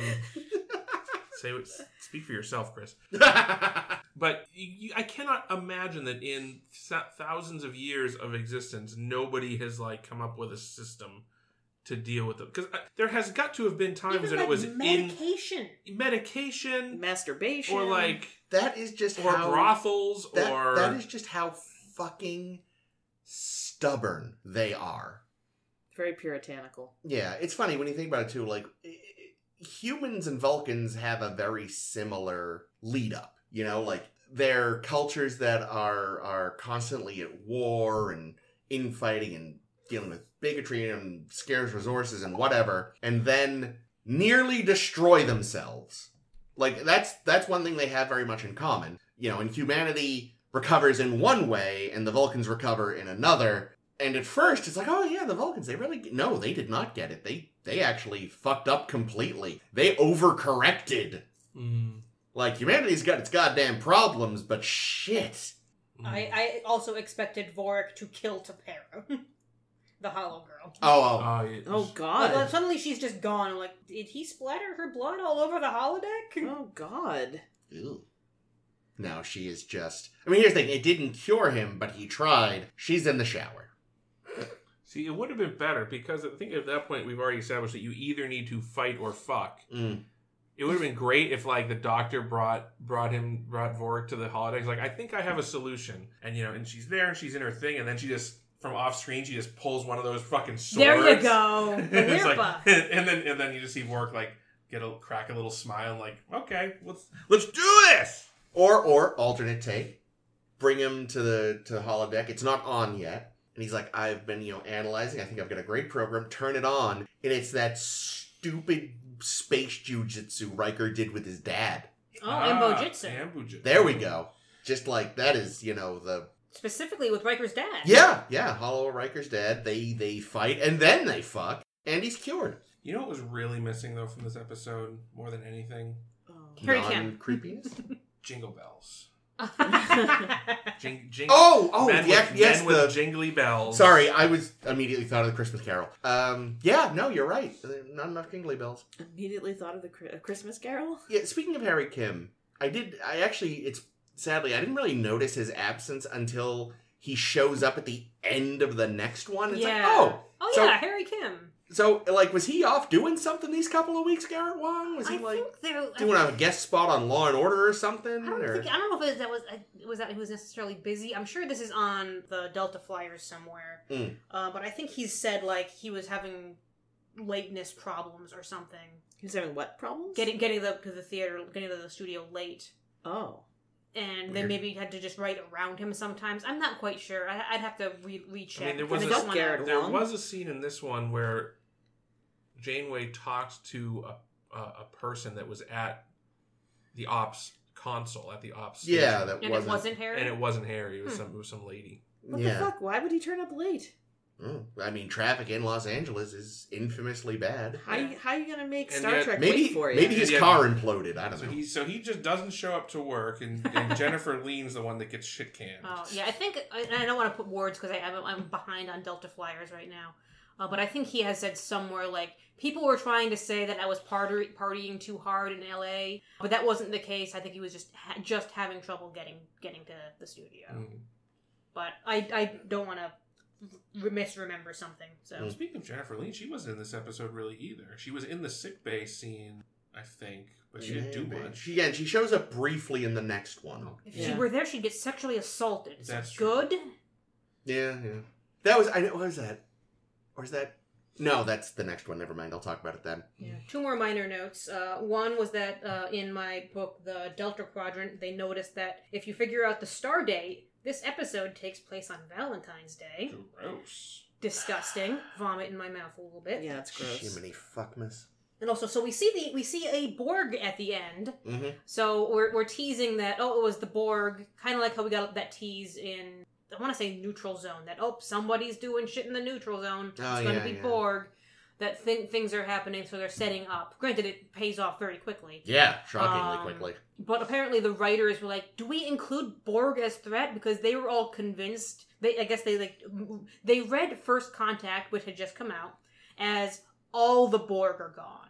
say what, speak for yourself, Chris. But you, you, I cannot imagine that in thousands of years of existence, nobody has like come up with a system to deal with them Because there has got to have been times Even when like it was medication. in medication Masturbation. or like that is just or how brothels that, or that is just how fucking stubborn they are. Very puritanical. Yeah, it's funny when you think about it too. Like humans and Vulcans have a very similar lead up. You know, like they're cultures that are are constantly at war and infighting and dealing with bigotry and scarce resources and whatever, and then nearly destroy themselves. Like that's that's one thing they have very much in common. You know, and humanity recovers in one way and the Vulcans recover in another. And at first, it's like, oh yeah, the Vulcans. They really get... no, they did not get it. They they actually fucked up completely. They overcorrected. Mm, Like humanity's got its goddamn problems, but shit. mm. I, I also expected Vorik to kill Tapera, the Hollow Girl. Oh, oh. Oh, yeah. Oh God. like, suddenly she's just gone. I'm like, did he splatter her blood all over the holodeck? oh God. Ew. Now she is just. I mean, here's the thing. It didn't cure him, but he tried. She's in the shower. See, it would have been better because I think at that point we've already established that you either need to fight or fuck. Mm. It would have been great if like the doctor brought brought him brought Vorik to the holidays. Like, I think I have a solution, and you know, and she's there and she's in her thing, and then she just from off screen she just pulls one of those fucking swords. There you go. The and, it's like, and then and then you just see Vorik like get a crack a little smile, and like, okay, let's let's do this. Or or alternate take, bring him to the to the holodeck. It's not on yet, and he's like, "I've been you know analyzing. I think I've got a great program. Turn it on." And it's that stupid space jujitsu Riker did with his dad. Oh, Ah, and Bojitsu. There we go. Just like that is you know the Specifically with Riker's dad. yeah yeah Hollow Riker's dad. They they fight and then they fuck, and he's cured. You know what was really missing though from this episode more than anything? Oh. Harry Kim. creepiness. Jingle bells. Yeah, Jing, jing, Oh oh men yeah with, yes men the with jingly bells. Sorry, I was immediately thought of the Christmas Carol. Um, yeah, no, you're right. Not enough jingly bells. Immediately thought of the a Christmas Carol. Yeah, speaking of Harry Kim, I did. I actually, it's sadly, I didn't really notice his absence until he shows up at the end of the next one. It's Yeah. like, oh, oh So- yeah, Harry Kim. So like, was he off doing something these couple of weeks, Garrett Wong? Was he I like think there. I doing think- a guest spot on Law and Order or something? I don't or- think I don't know if it, that was it was that he was necessarily busy. I'm sure this is on the Delta Flyers somewhere, Mm. uh, but I think he said like he was having lateness problems or something, He was having what problems? getting getting the to the theater, getting to the studio late, Oh. and they Weird. maybe had to just write around him sometimes. I'm not quite sure. I, I'd have to re- recheck. I mean, there was I a- don't wanna- Garrett There was a scene in this one where Janeway talked to a, a, a person that was at the ops console at the ops. yeah, station. that and wasn't. it wasn't Harry. and it wasn't Harry. It was Hmm. some it was some lady. What yeah. the fuck? Why would he turn up late? Mm. I mean, traffic in Los Angeles is infamously bad. How you, how you gonna make And Star yet- Trek Maybe wait for you? maybe his Yeah. car imploded. I don't So know. he so he just doesn't show up to work, and, and Jennifer Lien's the one that gets shit canned. Oh yeah, I think and I don't want to put words because I'm, I'm behind on Delta Flyers right now. Uh, but I think he has said somewhere like people were trying to say that I was party- partying too hard in LA, but that wasn't the case. I think he was just ha- just having trouble getting getting to the studio. Mm. But I I don't want to misremember something. So Mm. Speaking of Jennifer Lien, she wasn't in this episode really either. She was in the sick bay scene, I think, but she didn't do Maybe. much. She, yeah, and she shows up briefly in the next one. if Yeah. she were there, she'd get sexually assaulted. So That's true. good. Yeah, yeah. That was I know what was that? Or is that No, that's the next one. Never mind. I'll talk about it then. Yeah. Two more minor notes. Uh, one was that uh, in my book, The Delta Quadrant, they noticed that if you figure out the star date, this episode takes place on Valentine's Day. Gross. Disgusting. Vomit in my mouth a little bit. Yeah, it's gross. Jiminy fuckmas. And also, so we see the we see a Borg at the end. Mm-hmm. So we're we're teasing that oh it was the Borg, kind of like how we got that tease in I want to say neutral zone. That oh somebody's doing shit in the neutral zone. It's Oh, going yeah, to be yeah. Borg. That thing things are happening, so they're setting up. Granted, it pays off very quickly. Yeah, shockingly Um, quickly. But apparently, the writers were like, "Do we include Borg as threat?" Because they were all convinced. They, I guess, they like they read First Contact, which had just come out, as all the Borg are gone,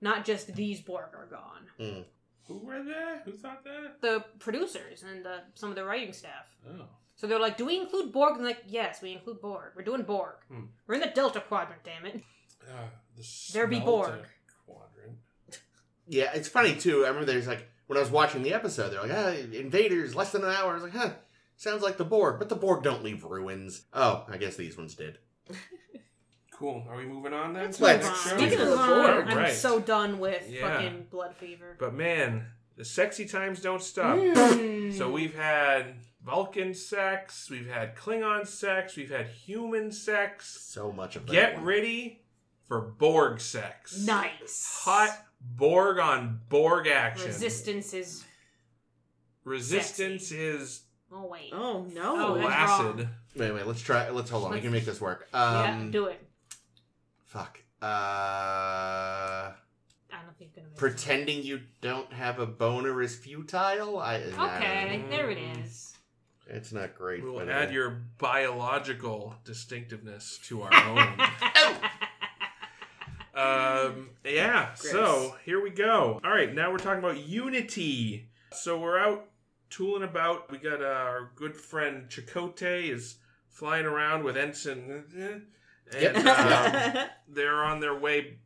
not just these Borg are gone. Who were they? Who thought that? The producers and the, some of the writing staff. Oh. So they're like, "Do we include Borg?" And like, "Yes, we include Borg. We're doing Borg. Hmm. We're in the Delta Quadrant. Damn it!" Uh, the There be Borg. Quadrant. Yeah, it's funny too. I remember there's like when I was watching the episode, they're like, ah, invaders, less than an hour. I was like, huh, sounds like the Borg, but the Borg don't leave ruins. Oh, I guess these ones did. Cool. Are we moving on then? Let's Let's- the next? Speaking of the Borg, I'm right. so done with Yeah. fucking blood fever. But man, the sexy times don't stop. Mm. So we've had Vulcan sex, we've had Klingon sex, we've had human sex. So much of that. Get one. ready for Borg sex. nice. Hot Borg on Borg action. Resistance is. Resistance is Oh wait. Oh Oh, no! that's flaccid. wrong. Wait, wait. Let's try. Let's hold on. We Let's- can make this work. yeah, Um, do it. fuck. Uh, I don't think you're gonna pretending you don't have a boner is futile. I. it. I Okay, don't there it is. It's not great. We'll but, add uh, your biological distinctiveness to our own. Um, yeah, Gross. so here we go. All right, now we're talking about Unity. So we're out tooling about. We got uh, our good friend Chakotay is flying around with Ensign. And Yep. um, they're on their way,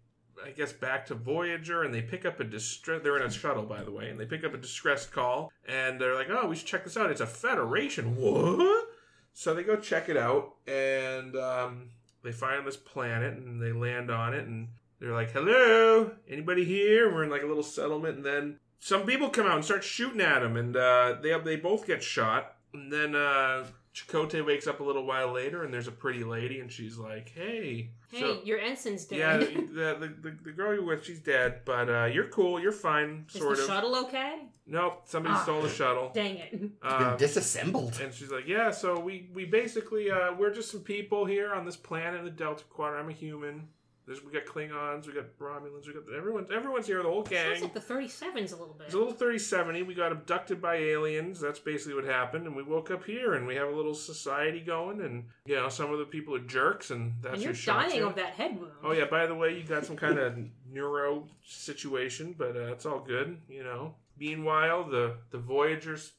I guess, back to Voyager, and they pick up a distress. They're in a shuttle, by the way, and they pick up a distress call, and they're like, "Oh, we should check this out. It's a Federation. What?" So they go check it out, and um, they find this planet, and they land on it, and they're like, "Hello, anybody here?" We're in like a little settlement, and then some people come out and start shooting at them, and uh, they they both get shot. And then uh, Chakotay wakes up a little while later, and there's a pretty lady, and she's like, "Hey, Hey, so- your ensign's dead. yeah, the, the the the girl you're with, she's dead, but uh, you're cool, you're fine, Is sort the of." shuttle okay? Nope, somebody Ah. stole the shuttle. Dang it. It's Um, been disassembled. and she's like, "Yeah, so we we basically uh, we're just some people here on this planet in the Delta Quadrant. I'm a human. There's we got Klingons, we got Romulans, we got everyone's everyone's here, the whole gang. Sounds like the 37s a little bit. It's a little 3070. We got abducted by aliens. That's basically what happened. And we woke up here and we have a little society going. And, you know, some of the people are jerks and that's and you're dying you. of that head wound. Oh, yeah, by the way, you got some kind of neuro situation, but uh, it's all good, you know. Meanwhile, the, the Voyagers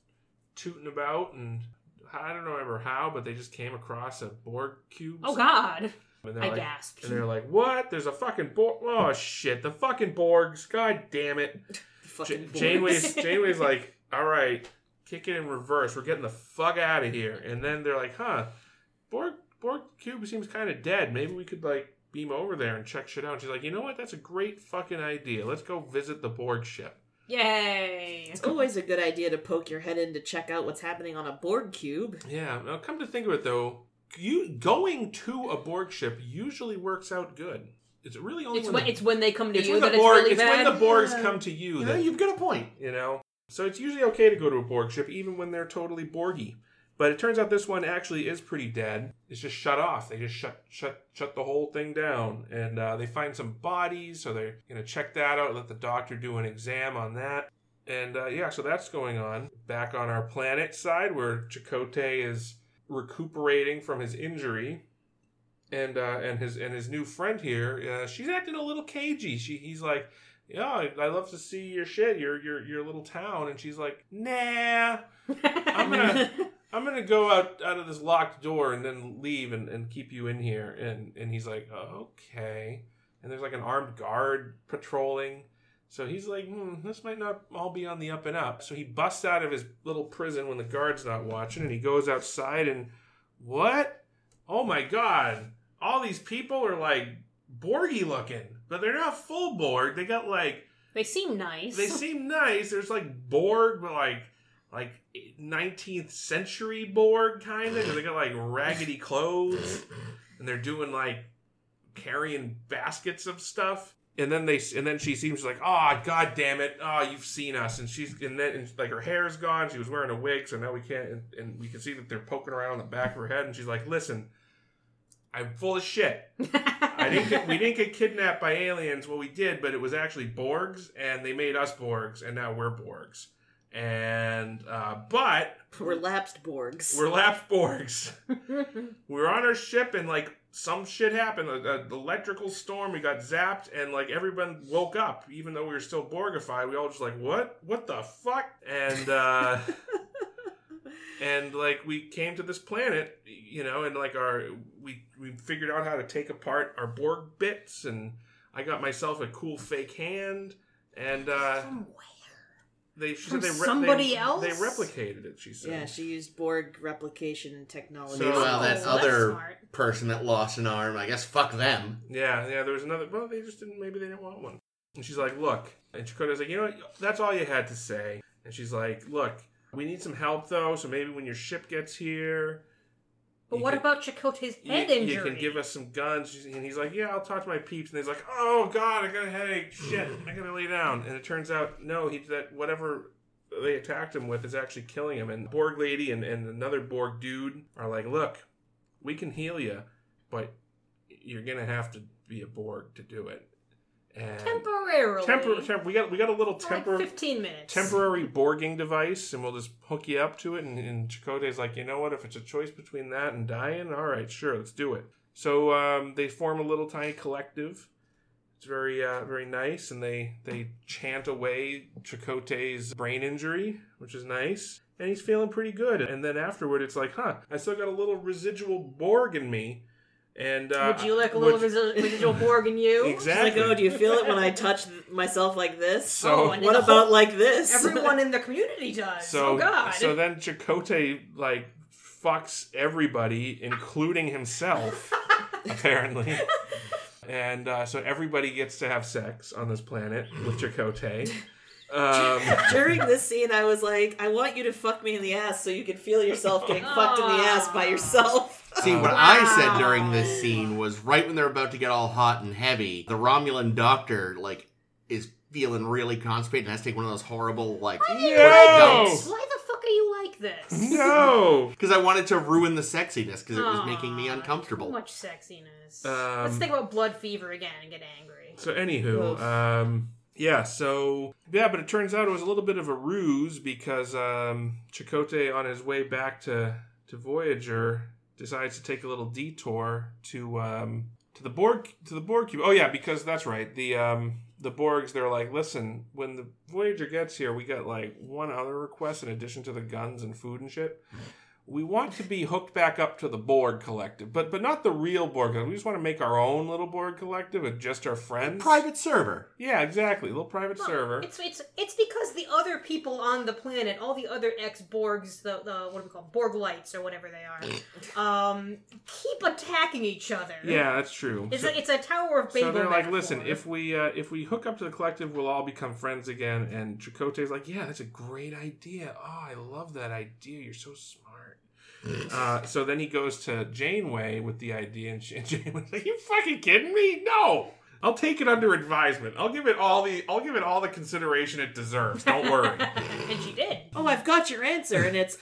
tooting about and I don't remember how, but they just came across a Borg cube. Oh, God. And they're I like, gasped. and they're like, "What? There's a fucking Borg? Oh shit! The fucking Borgs! God damn it!" Fucking J- Janeway's Borgs. Janeway's like, all right, kick it in reverse. We're getting the fuck out of here. And then they're like, huh, Borg Borg cube seems kind of dead. Maybe we could like beam over there and check shit out. And she's like, you know what? That's a great fucking idea. Let's go visit the Borg ship. Yay. It's always a good idea to poke your head in to check out what's happening on a Borg cube. Yeah. Now, come to think of it, though, you going to a Borg ship usually works out good. It's really only It's when, when, the, it's when they come to it's you when the that Borg it's really it's bad. when the Borgs Yeah. come to you. You that know, you've got a point. you know so it's usually okay to go to a borg ship even when they're totally borgy but it turns out this one actually is pretty dead it's just shut off they just shut shut shut the whole thing down and uh, they find some bodies so they're gonna check that out let the doctor do an exam on that and uh, yeah so that's going on back on our planet side where Chakotay is recuperating from his injury and uh, and his and his new friend here uh, she's acting a little cagey she he's like yeah, I, I love to see your shit, your your your little town. And she's like, nah, I'm gonna I'm gonna go out out of this locked door and then leave and, and keep you in here. And and he's like, okay. And there's like an armed guard patrolling. So he's like, hmm, this might not all be on the up and up. So he busts out of his little prison when the guard's not watching, and he goes outside and what? Oh my god! All these people are like Borgy looking, but they're not full Borg. They got like they seem nice. they seem nice. There's like Borg, but like like 19th century Borg kind of. They got like raggedy clothes, and they're doing like carrying baskets of stuff. And then they and then she seems like, oh god damn it, oh you've seen us, and she's and then and like her hair's gone. She was wearing a wig, so now we can't. And, and we can see that they're poking around on the back of her head, and she's like, listen, I'm full of shit. I didn't get, we didn't get kidnapped by aliens. Well, we did, but it was actually Borgs, and they made us Borgs, and now we're Borgs. And uh, but We're lapsed Borgs. we're lapsed Borgs. we're on our ship, and like some shit happened. An electrical storm. We got zapped, and like everyone woke up, even though we were still Borgified. We all just like, what? What the fuck? And uh, and like we came to this planet, you know, and like our we we figured out how to take apart our Borg bits, and I got myself a cool fake hand, and uh, they she From said they re- somebody they, else? they replicated it. She said, yeah, she used Borg replication technology. So- Meanwhile, Oh, that that's other smart. person that lost an arm, I guess, fuck them. Yeah, yeah. There was another. Well, they just didn't. Maybe they didn't want one. And she's like, "Look," and Chakotay's like, "You know what? That's all you had to say." And she's like, "Look, we need some help though. So maybe when your ship gets here, But you what about Chakotay's you, head you injury? can give us some guns." And he's like, "Yeah, I'll talk to my peeps." And he's like, "Oh God, I got a headache. Shit, I gotta lay down." And it turns out, no, he that whatever they attacked him with is actually killing him. And Borg lady and, and another Borg dude are like, "Look, we can heal you, but you're gonna have to be a Borg to do it." And Temporarily. Tempor- temp- we got we got a little temporary like 15 minutes. temporary borging device, and we'll just hook you up to it. And, and Chakotay's like, you know what? If it's a choice between that and dying, all right, sure, let's do it. So um, they form a little tiny collective. It's very uh, very nice, and they they chant away Chakotay's brain injury, which is nice. And he's feeling pretty good. And then afterward, it's like, huh, I still got a little residual Borg in me. And uh, Would you like a little which- resi- residual Borg in you? Exactly. like, oh, do you feel it when I touch myself like this? So- Oh, and what about whole- like this? Everyone in the community does. So, oh God. so then Chakotay like fucks everybody, including himself, apparently. and uh, so everybody gets to have sex on this planet with Chakotay. Um, During this scene, I was like, I want you to fuck me in the ass so you can feel yourself getting fucked in the ass by yourself. See, what Wow. I said during this scene was right when they're about to get all hot and heavy, the Romulan doctor, like, is feeling really constipated and has to take one of those horrible, like, No! Why the fuck are you like this? no. because I wanted to ruin the sexiness because it was Aw, making me Too uncomfortable. much sexiness. Um, Let's think about blood fever again and get angry. So anywho, Oof. um, yeah, so yeah, but it turns out it was a little bit of a ruse because um, Chakotay on his way back to to Voyager decides to take a little detour to um, to the Borg to the Borg cube. Oh yeah, because that's right. The um, the Borgs they're like, listen, when the Voyager gets here, we got like one other request in addition to the guns and food and shit. We want to be hooked back up to the Borg collective, but but not the real Borg. We just want to make our own little Borg collective with just our friends. Private server. Yeah, exactly. A little private No, server. It's it's it's because the other people on the planet, all the other ex Borgs, the the what do we call? Borg lights or whatever they are, um, keep attacking each other. Yeah, that's true. It's so, a, it's a Tower of Babel. so they're like, metaphor. listen, if we uh, if we hook up to the collective, we'll all become friends again. And Chakotay's like, yeah, that's a great idea. Oh, I love that idea. You're so smart. Uh, so then he goes to Janeway with the idea, and she- and Janeway's like, "You fucking kidding me? No, I'll take it under advisement. I'll give it all the I'll give it all the consideration it deserves. Don't worry." and she did. Oh, I've got your answer, and it's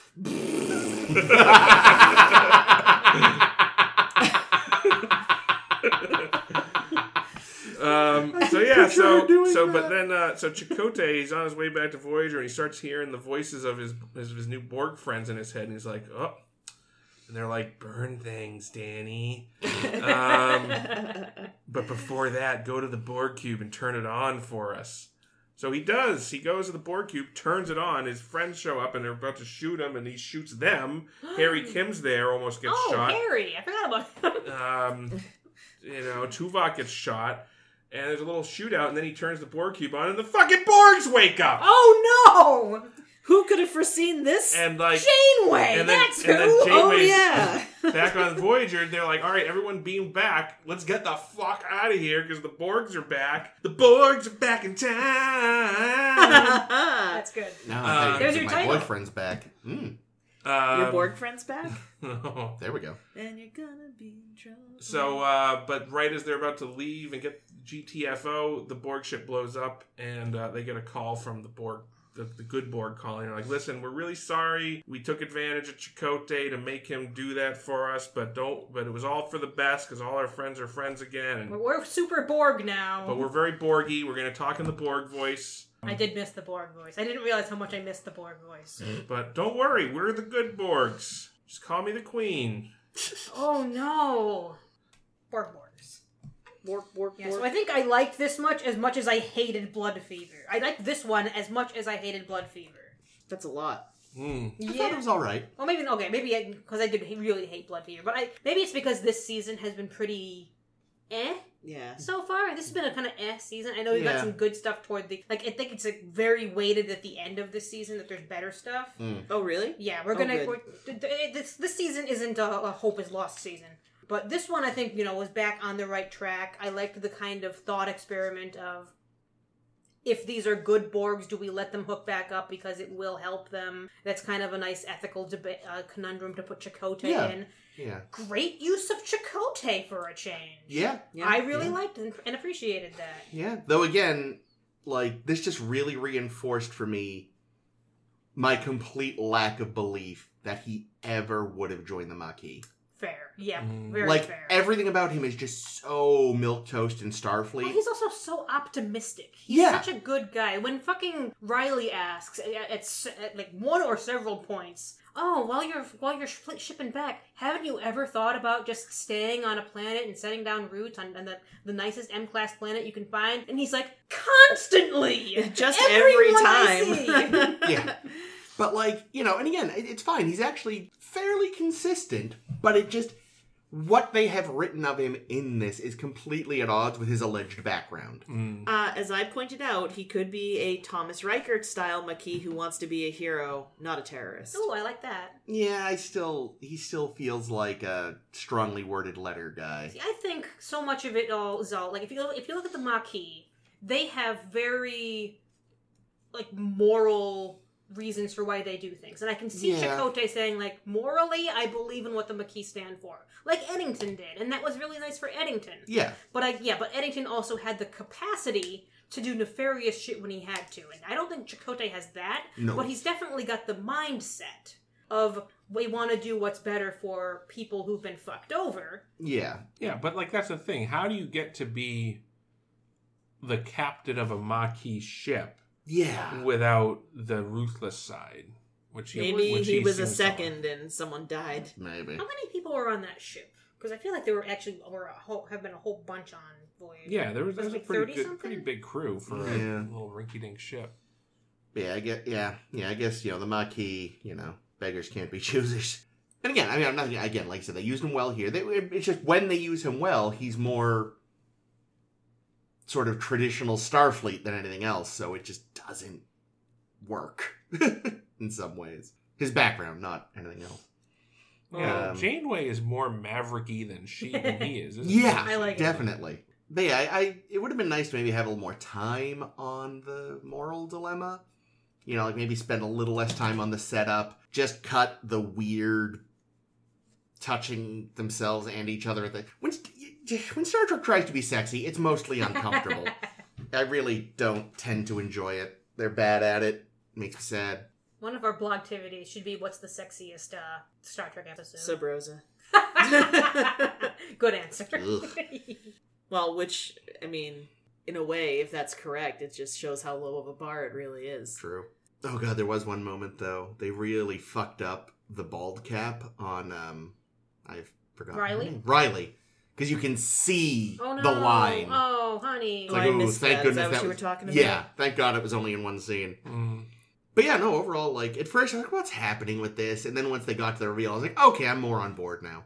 Um, so yeah, so so that. but then uh, so Chakotay he's on his way back to Voyager and he starts hearing the voices of his his, his new Borg friends in his head and he's like, oh, and they're like, burn things, Danny. Um, but before that, go to the Borg cube and turn it on for us. So he does. He goes to the Borg cube, turns it on. His friends show up and they're about to shoot him, and he shoots them. Harry Kim's there, almost gets oh, shot. Harry! I forgot about him. Um, you know, Tuvok gets shot, and there's a little shootout, and then he turns the Borg cube on, and the fucking Borgs wake up, oh no! Who could have foreseen this? and like Janeway. and then- that's and who. Jane- oh yeah. back on Voyager, they're like, all right, everyone beam back. Let's get the fuck out of here because the Borgs are back. The Borgs are back in time. that's good. Now Uh, I think There's your my title. boyfriend's back. Mm, Um, your Borg friend's back, there we go. and you're gonna be in trouble. So, uh, but right as they're about to leave and get GTFO, the Borg ship blows up, and uh, they get a call from the Borg, the, the good Borg calling. Like, "Listen, we're really sorry. We took advantage of Chakotay to make him do that for us, but don't. But it was all for the best because all our friends are friends again. And, We're, we're super Borg now. but we're very Borgy. We're gonna talk in the Borg voice. I did miss the Borg voice. I didn't realize how much I missed the Borg voice. But don't worry, we're the good Borgs. Just call me the Queen." Oh no. Borg Borgs. Borg, Borg, Yeah, Borg. so I think I liked this much as much as I hated Blood Fever. I liked this one as much as I hated Blood Fever. That's a lot. Hmm. I thought it was all right. Well, maybe okay, maybe because I, did really hate Blood Fever, but I maybe it's because this season has been pretty eh Yeah. so far. This has been a kind of eh season. I know we got Yeah. some good stuff toward the like. I think it's like very weighted at the end of this season that there's better stuff. Mm. Oh really? Yeah, we're Oh, gonna. we're, th- th- this this season isn't a, a hope is lost season, but this one I think you know was back on the right track. I liked the kind of thought experiment of if these are good Borgs, do we let them hook back up because it will help them? That's kind of a nice ethical debate uh, conundrum to put Chakotay Yeah. in. Yeah. Great use of Chakotay for a change. Yeah. Yeah. I really Yeah. liked and, and appreciated that. Yeah. Though again, like this just really reinforced for me my complete lack of belief that he ever would have joined the Maquis. Fair, yeah, Mm. very like fair. everything about him is just so milk toast and Starfleet. Well, he's also so optimistic. He's Yeah. such a good guy. When fucking Riley asks at, at, at like one or several points, "Oh, while you're while you're sh- shipping back, haven't you ever thought about just staying on a planet and setting down roots on, on the the nicest M class planet you can find?" And he's like, "Constantly, Just every time. yeah. But like, you know, and again, it's fine. He's actually fairly consistent, but it just what they have written of him in this is completely at odds with his alleged background. Mm. Uh, as I pointed out, he could be a Thomas Riker style Maquis who wants to be a hero, not a terrorist. Oh, I like that. Yeah, I still he still feels like a strongly worded letter guy. See, I think so much of it all is all like if you look, if you look at the Maquis, they have very like moral reasons for why they do things, and I can see Yeah. Chakotay saying like morally, I believe in what the Maquis stand for, like Eddington did, and that was really nice for Eddington. Yeah, But I yeah, but Eddington also had the capacity to do nefarious shit when he had to, and I don't think Chakotay has that. no. But he's definitely got the mindset of we want to do what's better for people who've been fucked over. yeah, Yeah, but like that's the thing. How do you get to be the captain of a Maquis ship yeah. without the ruthless side? Which he, Maybe which he was a seems to second and someone died. Maybe. How many people were on that ship? Because I feel like there were actually were a whole, have been a whole bunch on Voyage. Yeah, there was, there was a like pretty 30 good, something? pretty big crew for Yeah. a little rinky-dink ship. Yeah, I get. Yeah, yeah. I guess you know the Maquis. You know, beggars can't be choosers. And again, I mean, I'm not again. Like I said, they used him well here. They, it's just when they use him well, he's more sort of traditional Starfleet than anything else. So it just doesn't work in some ways. His background, not anything else. Yeah, Um, Janeway is more mavericky than she than he is. Isn't Yeah, I like it. definitely. But yeah, I, I it would have been nice to maybe have a little more time on the moral dilemma. You know, like maybe spend a little less time on the setup. Just cut the weird touching themselves and each other. When when Star Trek tries to be sexy, it's mostly uncomfortable. I really don't tend to enjoy it. They're bad at it. Makes me sad. One of our blog activities should be what's the sexiest uh, Star Trek episode. Sub Rosa. Good answer. Ugh. Well, which, I mean, in a way, if that's correct, it just shows how low of a bar it really is. True. Oh god, there was one moment though. They really fucked up the bald cap on um I forgot Riley? Riley. Because you can see oh no! the line. Oh, honey. It's Oh, like, I ooh, missed thank that. Is goodness that what that you were talking about? Yeah, thank God it was only in one scene. Mm. But yeah, no, overall, like at first I was like, what's happening with this? And then once they got to the reveal, I was like, okay, I'm more on board now.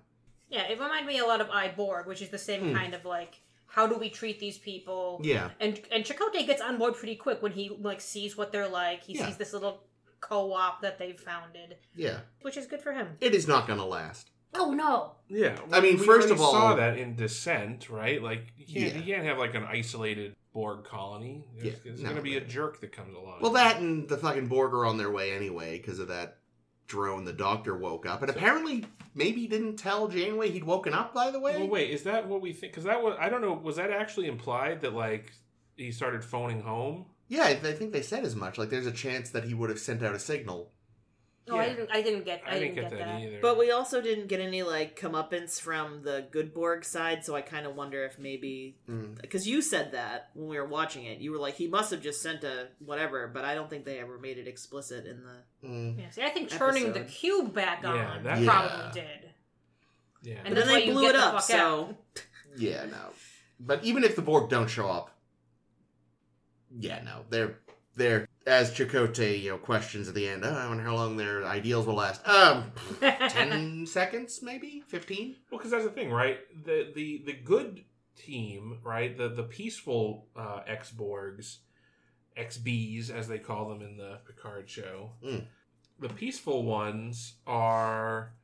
Yeah, it reminded me a lot of I Borg, which is the same Hmm. kind of like, how do we treat these people? Yeah. And and Chakotay gets on board pretty quick when he like sees what they're like. He Yeah. sees this little co-op that they've founded, Yeah. which is good for him. It is not gonna last. Oh no! Yeah, I mean, we first already of all- saw that in Descent, right? Like you can't Yeah. you can't have like an isolated Borg colony. There's, Yeah, there's no, going to be a jerk that comes along. Well that and the fucking Borg are on their way anyway, because of that drone the doctor woke up. And apparently maybe he didn't tell Janeway he'd woken up, by the way. Well, wait, is that what we think? Because that was I don't know. Was that actually implied that like he started phoning home? Yeah, I I think they said as much. Like, there's a chance that he would have sent out a signal. Oh, I didn't. I didn't get. I, didn't get, that, that. either. But we also didn't get any, like, comeuppance from the good Borg side, so I kind of wonder if maybe. Mm. Because you said that when we were watching it. You were like, he must have just sent a whatever, but I don't think they ever made it explicit in the. Mm. Yeah, see, I think turning the cube back on Yeah, that- probably Yeah. did. yeah, And then they blew it up, fuck so. Yeah, no. But even if the Borg don't show up, yeah, no, they're they're as Chakotay, you know, questions at the end. Oh, I wonder how long their ideals will last. Um, ten seconds, maybe fifteen. Well, because that's the thing, right? The the the good team, right? The the peaceful uh, ex Borgs, XBs as they call them in the Picard show. Mm. The peaceful ones are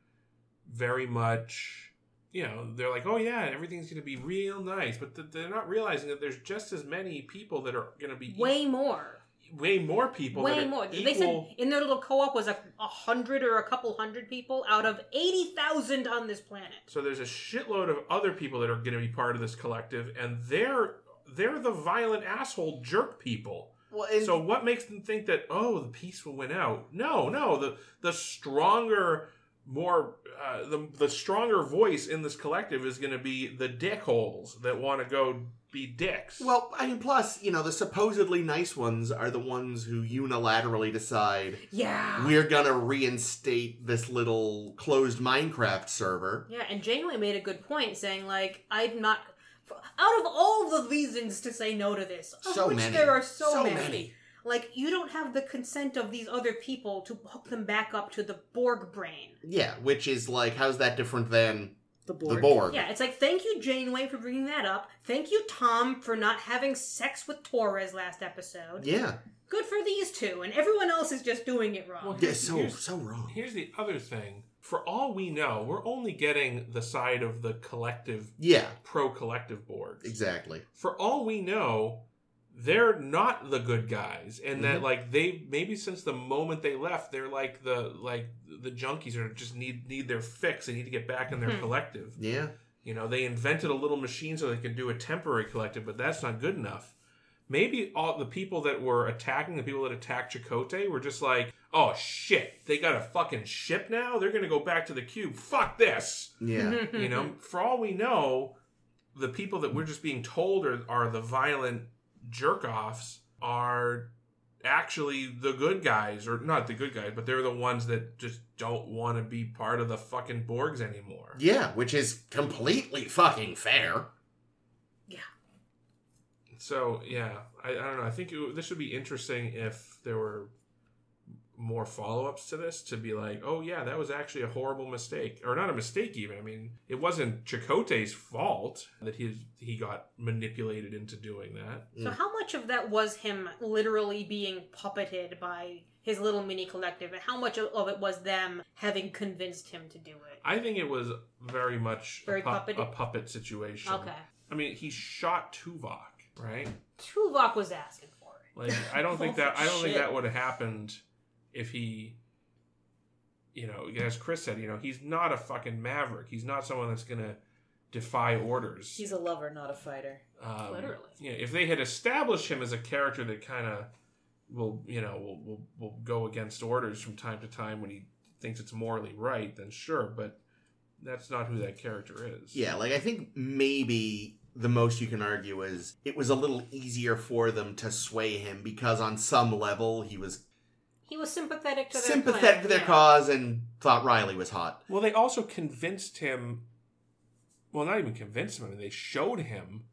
very much, you know, they're like, oh yeah, everything's going to be real nice, but th- they're not realizing that there's just as many people that are going to be Way more. Way more people. Way are more. They said in their little co-op was a, a hundred or a couple hundred people out of eighty thousand on this planet. So there's a shitload of other people that are going to be part of this collective, and they're they're the violent asshole jerk people. Well, and So what makes them think that oh the peace will win out? No, no. The the stronger, more uh, the the stronger voice in this collective is going to be the dickholes that want to go be dicks. well, I mean, plus, you know, the supposedly nice ones are the ones who unilaterally decide Yeah. we're gonna reinstate this little closed Minecraft server. Yeah, and Janeway made a good point, saying like, "I'm not." Out of all the reasons to say no to this, of So which many. there are so, So many, many. like you don't have the consent of these other people to hook them back up to the Borg brain. Yeah, which is like, how's that different than The Borg. The Borg. Yeah, it's like thank you Janeway for bringing that up. Thank you Tom for not having sex with Torres last episode. Yeah. Good for these two, and everyone else is just doing it wrong. Well, Yeah, so so wrong. Here's the other thing. For all we know, we're only getting the side of the collective, Yeah, pro collective Borgs. exactly. For all we know, they're not the good guys, and that Mhm. like they maybe since the moment they left, they're like the like the junkies are just need need their fix. They need to get back in their Hmm. collective. Yeah. You know, they invented a little machine so they could do a temporary collective, but that's not good enough. Maybe all the people that were attacking the people that attacked Chakotay were just like, "Oh shit, they got a fucking ship now. They're gonna go back to the cube. Fuck this." Yeah. You know, for all we know, the people that we're just being told are, are the violent jerk offs are actually the good guys, or not the good guys, but they're the ones that just don't want to be part of the fucking Borgs anymore. Yeah, which is completely fucking fair. Yeah. So yeah, I, I don't know. I think it, this would be interesting if there were more follow-ups to this to be like, oh yeah, that was actually a horrible mistake, or not a mistake even. I mean, it wasn't Chakotay's fault that he he got manipulated into doing that. So how much of that was him literally being puppeted by his little mini collective, and how much of it was them having convinced him to do it? I think it was very much Very a, puppet- a puppet situation. Okay, I mean, he shot Tuvok, right? Tuvok was asking for it. Like I don't think that I don't think that would have happened if he you know, as Chris said, you know, he's not a fucking maverick. He's not someone that's gonna defy orders. He's a lover, not a fighter. um, Literally. Yeah, if they had established him as a character that kind of will, you know, will, will will go against orders from time to time when he thinks it's morally right, then sure. But that's not who that character is. Yeah, like I think maybe the most you can argue is it was a little easier for them to sway him because on some level he was He was sympathetic to their sympathetic plan, to their yeah. cause and thought Riley was hot. Well, they also convinced him. Well, not even convinced him. I mean, they showed him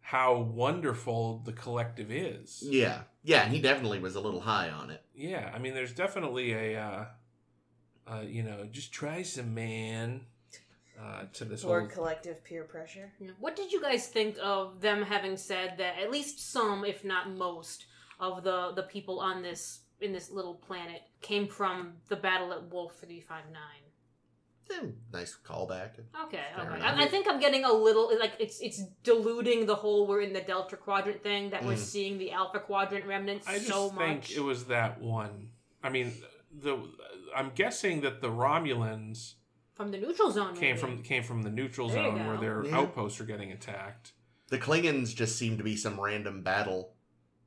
how wonderful the collective is. Yeah. Yeah, and he definitely was a little high on it. Yeah, I mean, there's definitely a, uh, uh, you know, just try some man uh, to this Or whole. collective peer pressure. Yeah. What did you guys think of them having said that at least some, if not most, of the the people on this in this little planet came from the battle at Wolf three five nine? Eh, nice callback. Okay, Fair okay. I, I think I'm getting a little like it's it's diluting the whole we're in the Delta Quadrant thing that we're Mm. seeing the Alpha Quadrant remnants I just so think it was that one. I mean, the I'm guessing that the Romulans from the neutral zone. came maybe. from came from the neutral There zone where their Yeah. outposts are getting attacked. The Klingons just seem to be some random battle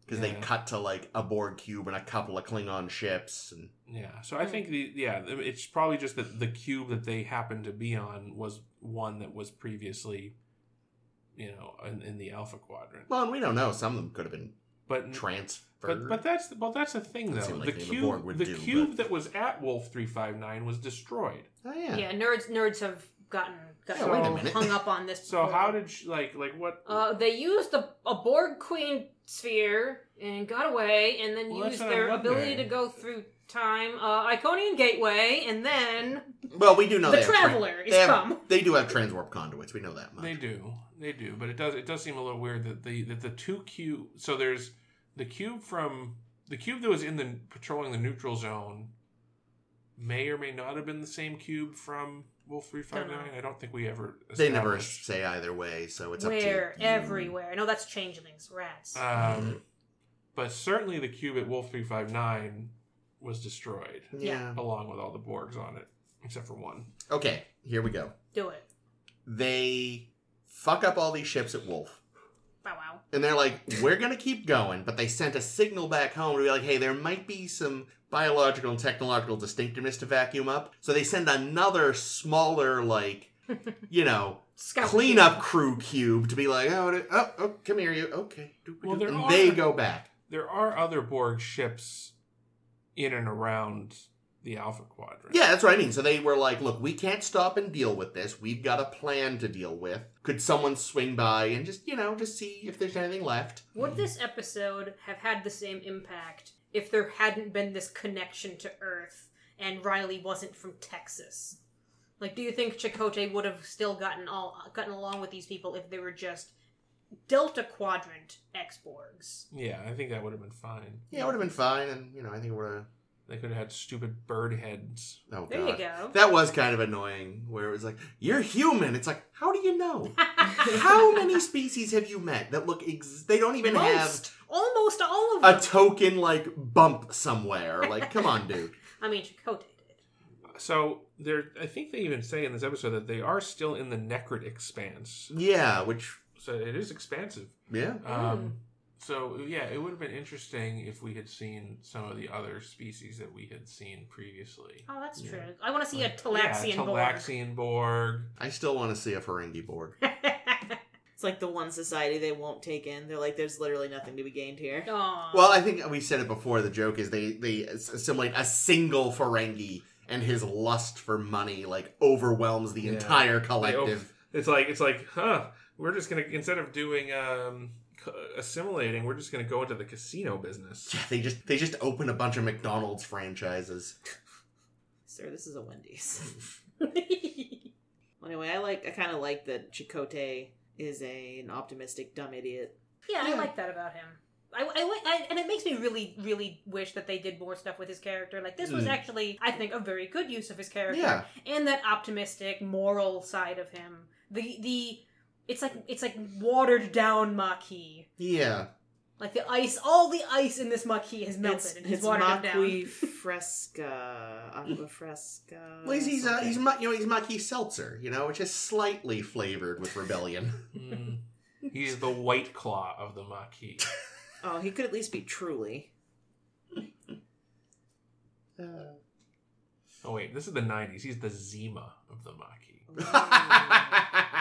because they cut to like a Borg cube and a couple of Klingon ships and Yeah, so I think the yeah, it's probably just that the cube that they happened to be on was one that was previously, you know, in, in the Alpha Quadrant. well, and we don't know. Some of them could have been But transferred. but but that's well that's the thing though. The like the cube Borg would the do, cube but- that was at Wolf three five nine was destroyed. oh yeah. yeah, nerds nerds have gotten gotten Yeah, wait a all minute. hung up on this. So how did she, like like what? Uh, they used a, a Borg Queen sphere and got away, and then Well, used their ability to go through time, uh, Iconian Gateway, and then Well, we do know the they have tra- Traveler is they have- come. They do have transwarp conduits. We know that much. They do, they do, but it does it does seem a little weird that the that the two cube. So there's the cube from the cube that was in the patrolling the neutral zone. May or may not have been the same cube from Wolf three five nine. I don't think we ever. They never say either way, so it's Where up to you. everywhere. No, that's changelings, rats. Um, but certainly the cube at Wolf three five nine was destroyed, Yeah. along with all the Borgs on it, except for one. Okay, here we go. Do it. They fuck up all these ships at Wolf. Bow wow. And they're like, we're going to keep going. But they sent a signal back home to be like, hey, there might be some biological and technological distinctiveness to vacuum up. So they send another smaller, like, you know, Scout cleanup crew cube to be like, oh, oh, oh come here, you. Okay. Well, there and are- they go back. There are other Borg ships in and around the Alpha Quadrant. Yeah, that's what I mean. So they were like, look, we can't stop and deal with this. We've got a plan to deal with. Could someone swing by and just, you know, just see if there's anything left? Would this episode have had the same impact if there hadn't been this connection to Earth and Riley wasn't from Texas? Like, do you think Chakotay would have still gotten all gotten along with these people if they were just Delta Quadrant X-Borgs? Yeah, I think that would have been fine. Yeah, it would have been fine, and you know, I think it would have. They could have had stupid bird heads. Oh There god, you go. that was kind of annoying. Where it was like, "You're human." It's like, how do you know? how many species have you met that look? Ex- they don't even have almost all of them. a token like bump somewhere. Like, come on, dude. I mean, Chakotay did. So they're I think they even say in this episode that they are still in the Nekrit expanse. Yeah, which So it is expansive. yeah, Um so yeah, it would have been interesting if we had seen some of the other species that we had seen previously. Oh, that's Yeah. true. I want to see a Talaxian yeah, Borg. Talaxian Borg. I still want to see a Ferengi Borg. It's like the one society they won't take in. They're like, there's literally nothing to be gained here. Aw. Well, I think we said it before. The joke is they they assimilate a single Ferengi, and his lust for money like overwhelms the Yeah. entire collective. It's like it's like, huh? We're just gonna instead of doing um c- assimilating, we're just gonna go into the casino business. Yeah, they just they just open a bunch of McDonald's franchises. Sir, this is a Wendy's. anyway, I like. I kind of like that Chakotay is a an optimistic dumb idiot. yeah, I like that about him. I, I, I, and it makes me really, really wish that they did more stuff with his character. Like this was Mm. actually, I think, a very good use of his character, Yeah, and that optimistic, moral side of him. The the, it's like it's like watered down Maquis. yeah. Like the ice, all the ice in this Maquis has melted It's, and he's it's watered him down. Maqui Fresca, Aqua Fresca. Well, he's he's, uh, something. he's Ma- you know he's Maki Seltzer, you know, which is slightly flavored with rebellion. Mm. He's the white claw of the Maquis. Oh, he could at least be truly. Oh wait, this is the '90s. He's the Zima of the Maquis.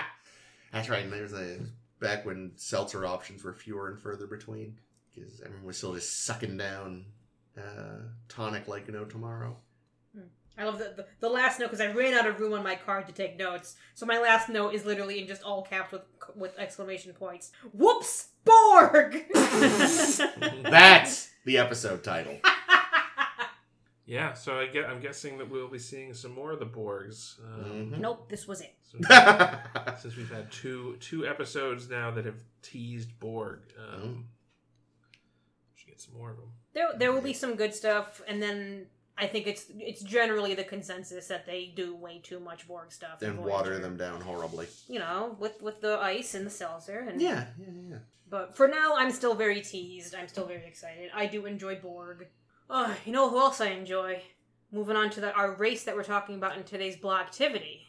That's right. And there's a back when seltzer options were fewer and further between because everyone was still just sucking down uh, tonic like no tomorrow. I love the, the, the last note because I ran out of room on my card to take notes. So my last note is literally in just all caps with with exclamation points. Whoops, Borg. That's the episode title. Yeah, so I get. I'm guessing that we'll be seeing some more of the Borgs. Um, Mhm. nope, this was it. since, since we've had two two episodes now that have teased Borg, um, Mm. should get some more of them. There there will be some good stuff, and then I think it's it's generally the consensus that they do way too much Borg stuff. in and water them down horribly. You know, with with the ice and the seltzer. And, Yeah, yeah, yeah. But for now, I'm still very teased. I'm still very excited. I do enjoy Borg. Oh, you know who else I enjoy? Moving on to the, our race that we're talking about in today's blog activity.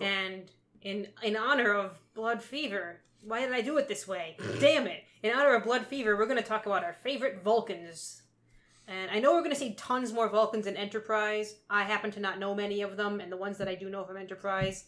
And in in honor of blood fever, why did I do it this way? Damn it! In honor of blood fever, we're going to talk about our favorite Vulcans. And I know we're going to see tons more Vulcans in Enterprise. I happen to not know many of them, and the ones that I do know from Enterprise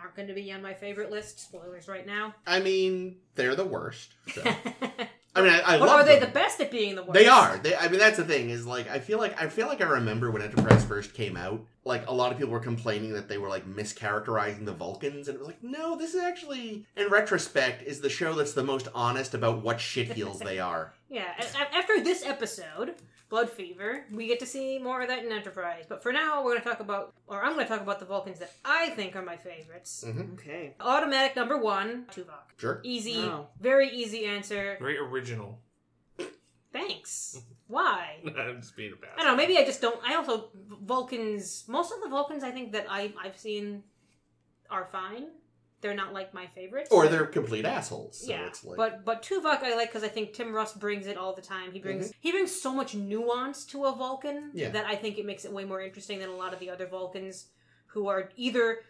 aren't going to be on my favorite list. Spoilers right now. I mean, they're the worst. So. I mean, I, I but love are they them. the best at being the worst? They are. They, I mean, that's the thing is like I feel like I feel like I remember when Enterprise first came out. Like a lot of people were complaining that they were like mischaracterizing the Vulcans, and it was like, no, this is actually, in retrospect, is the show that's the most honest about what shitheels they are. Yeah, after this episode, Blood Fever, we get to see more of that in Enterprise. But for now, we're going to talk about, or I'm going to talk about the Vulcans that I think are my favorites. Mhm. Okay. Automatic number one, Tuvok. Sure. Easy, Oh. very easy answer. Very original. Thanks. Why? I'm just being a bad. I don't know. Maybe I just don't. I also Vulcans. Most of the Vulcans I think that I I've seen are fine. They're not like my favorites. Or they're complete assholes. So yeah, it's like, but but Tuvok I like because I think Tim Russ brings it all the time. He brings he brings so much nuance to a Vulcan Mm-hmm. Yeah. that I think it makes it way more interesting than a lot of the other Vulcans who are either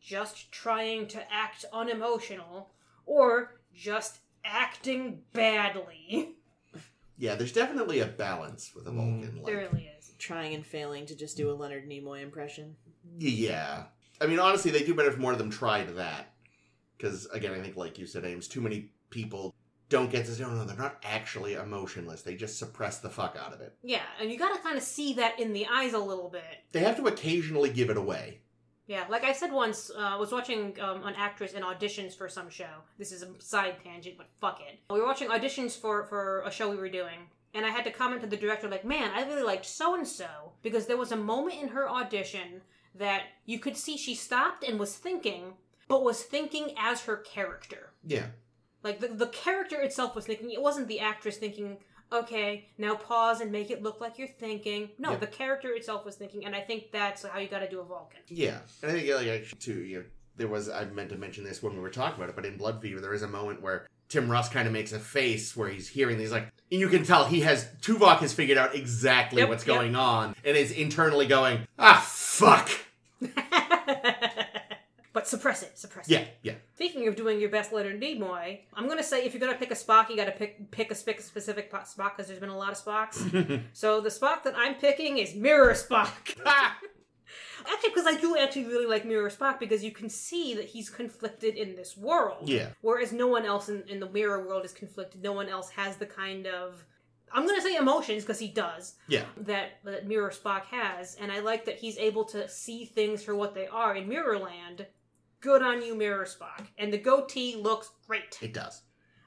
just trying to act unemotional or just acting badly. yeah, there's definitely a balance with a Mm. Vulcan. Like, there really is. Trying and failing to just do a Leonard Nimoy impression. Yeah. I mean, honestly, they do better if more of them tried that. Because, again, I think, like you said, Ames, too many people don't get this. No, no, they're not actually emotionless. They just suppress the fuck out of it. Yeah, and you got to kind of see that in the eyes a little bit. They have to occasionally give it away. Yeah, like I said once, uh, I was watching um, an actress in auditions for some show. This is a side tangent, but fuck it. We were watching auditions for for a show we were doing, and I had to comment to the director like, "Man, I really liked so and so because there was a moment in her audition that you could see she stopped and was thinking, but was thinking as her character. Yeah. Like the the character itself was thinking. It wasn't the actress thinking. Okay, now pause and make it look like you're thinking. No, Yeah. the character itself was thinking, and I think that's how you got to do a Vulcan. Yeah, and I think like actually too, you know, there was I meant to mention this when we were talking about it, but in Blood Fever there is a moment where Tim Russ kind of makes a face where he's hearing these like, and you can tell he has Tuvok has figured out exactly Yep, what's yep. going on and is internally going, ah, fuck. but suppress it, suppress Yeah, it. yeah, Yeah. Speaking of doing your best Leonard Nimoy, I'm gonna say if you're gonna pick a Spock, you gotta pick pick a spe- specific po- Spock because there's been a lot of Spocks. so the Spock that I'm picking is Mirror Spock. Actually, because I do actually really like Mirror Spock because you can see that he's conflicted in this world. yeah, Whereas no one else in, in the mirror world is conflicted. No one else has the kind of I'm gonna say emotions because he does yeah. that that Mirror Spock has, and I like that he's able to see things for what they are in Mirrorland. Good on you, Mirror Spock. And the goatee looks great. It does.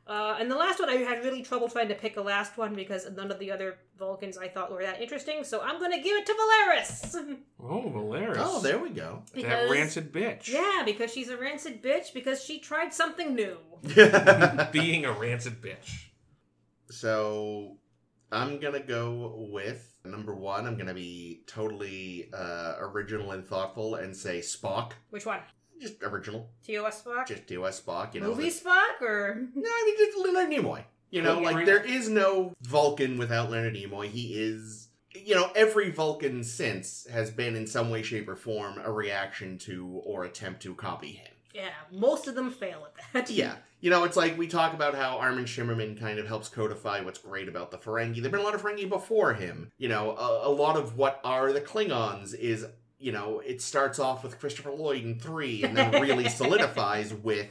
Uh, and the last one, I had really trouble trying to pick a last one because none of the other Vulcans I thought were that interesting. So I'm gonna give it to Valeris. Oh, Valeris. Oh, there we go. That rancid bitch. yeah, because she's a rancid bitch because she tried something new. Being a rancid bitch. so I'm gonna go with number one. I'm gonna be totally uh, original and thoughtful and say Spock. Which one? Just original, TOS Spock? just TOS Spock. You know, Movie the- Spock or No, I mean just Leonard Nimoy. You know, Okay. like there is no Vulcan without Leonard Nimoy. He is, you know, every Vulcan since has been in some way, shape, or form a reaction to or attempt to copy him. yeah, most of them fail at that. Yeah, you know, it's like we talk about how Armin Shimerman kind of helps codify what's great about the Ferengi. There've been a lot of Ferengi before him. You know, a, a lot of what are the Klingons is, you know, it starts off with Christopher Lloyd in three, and then really solidifies with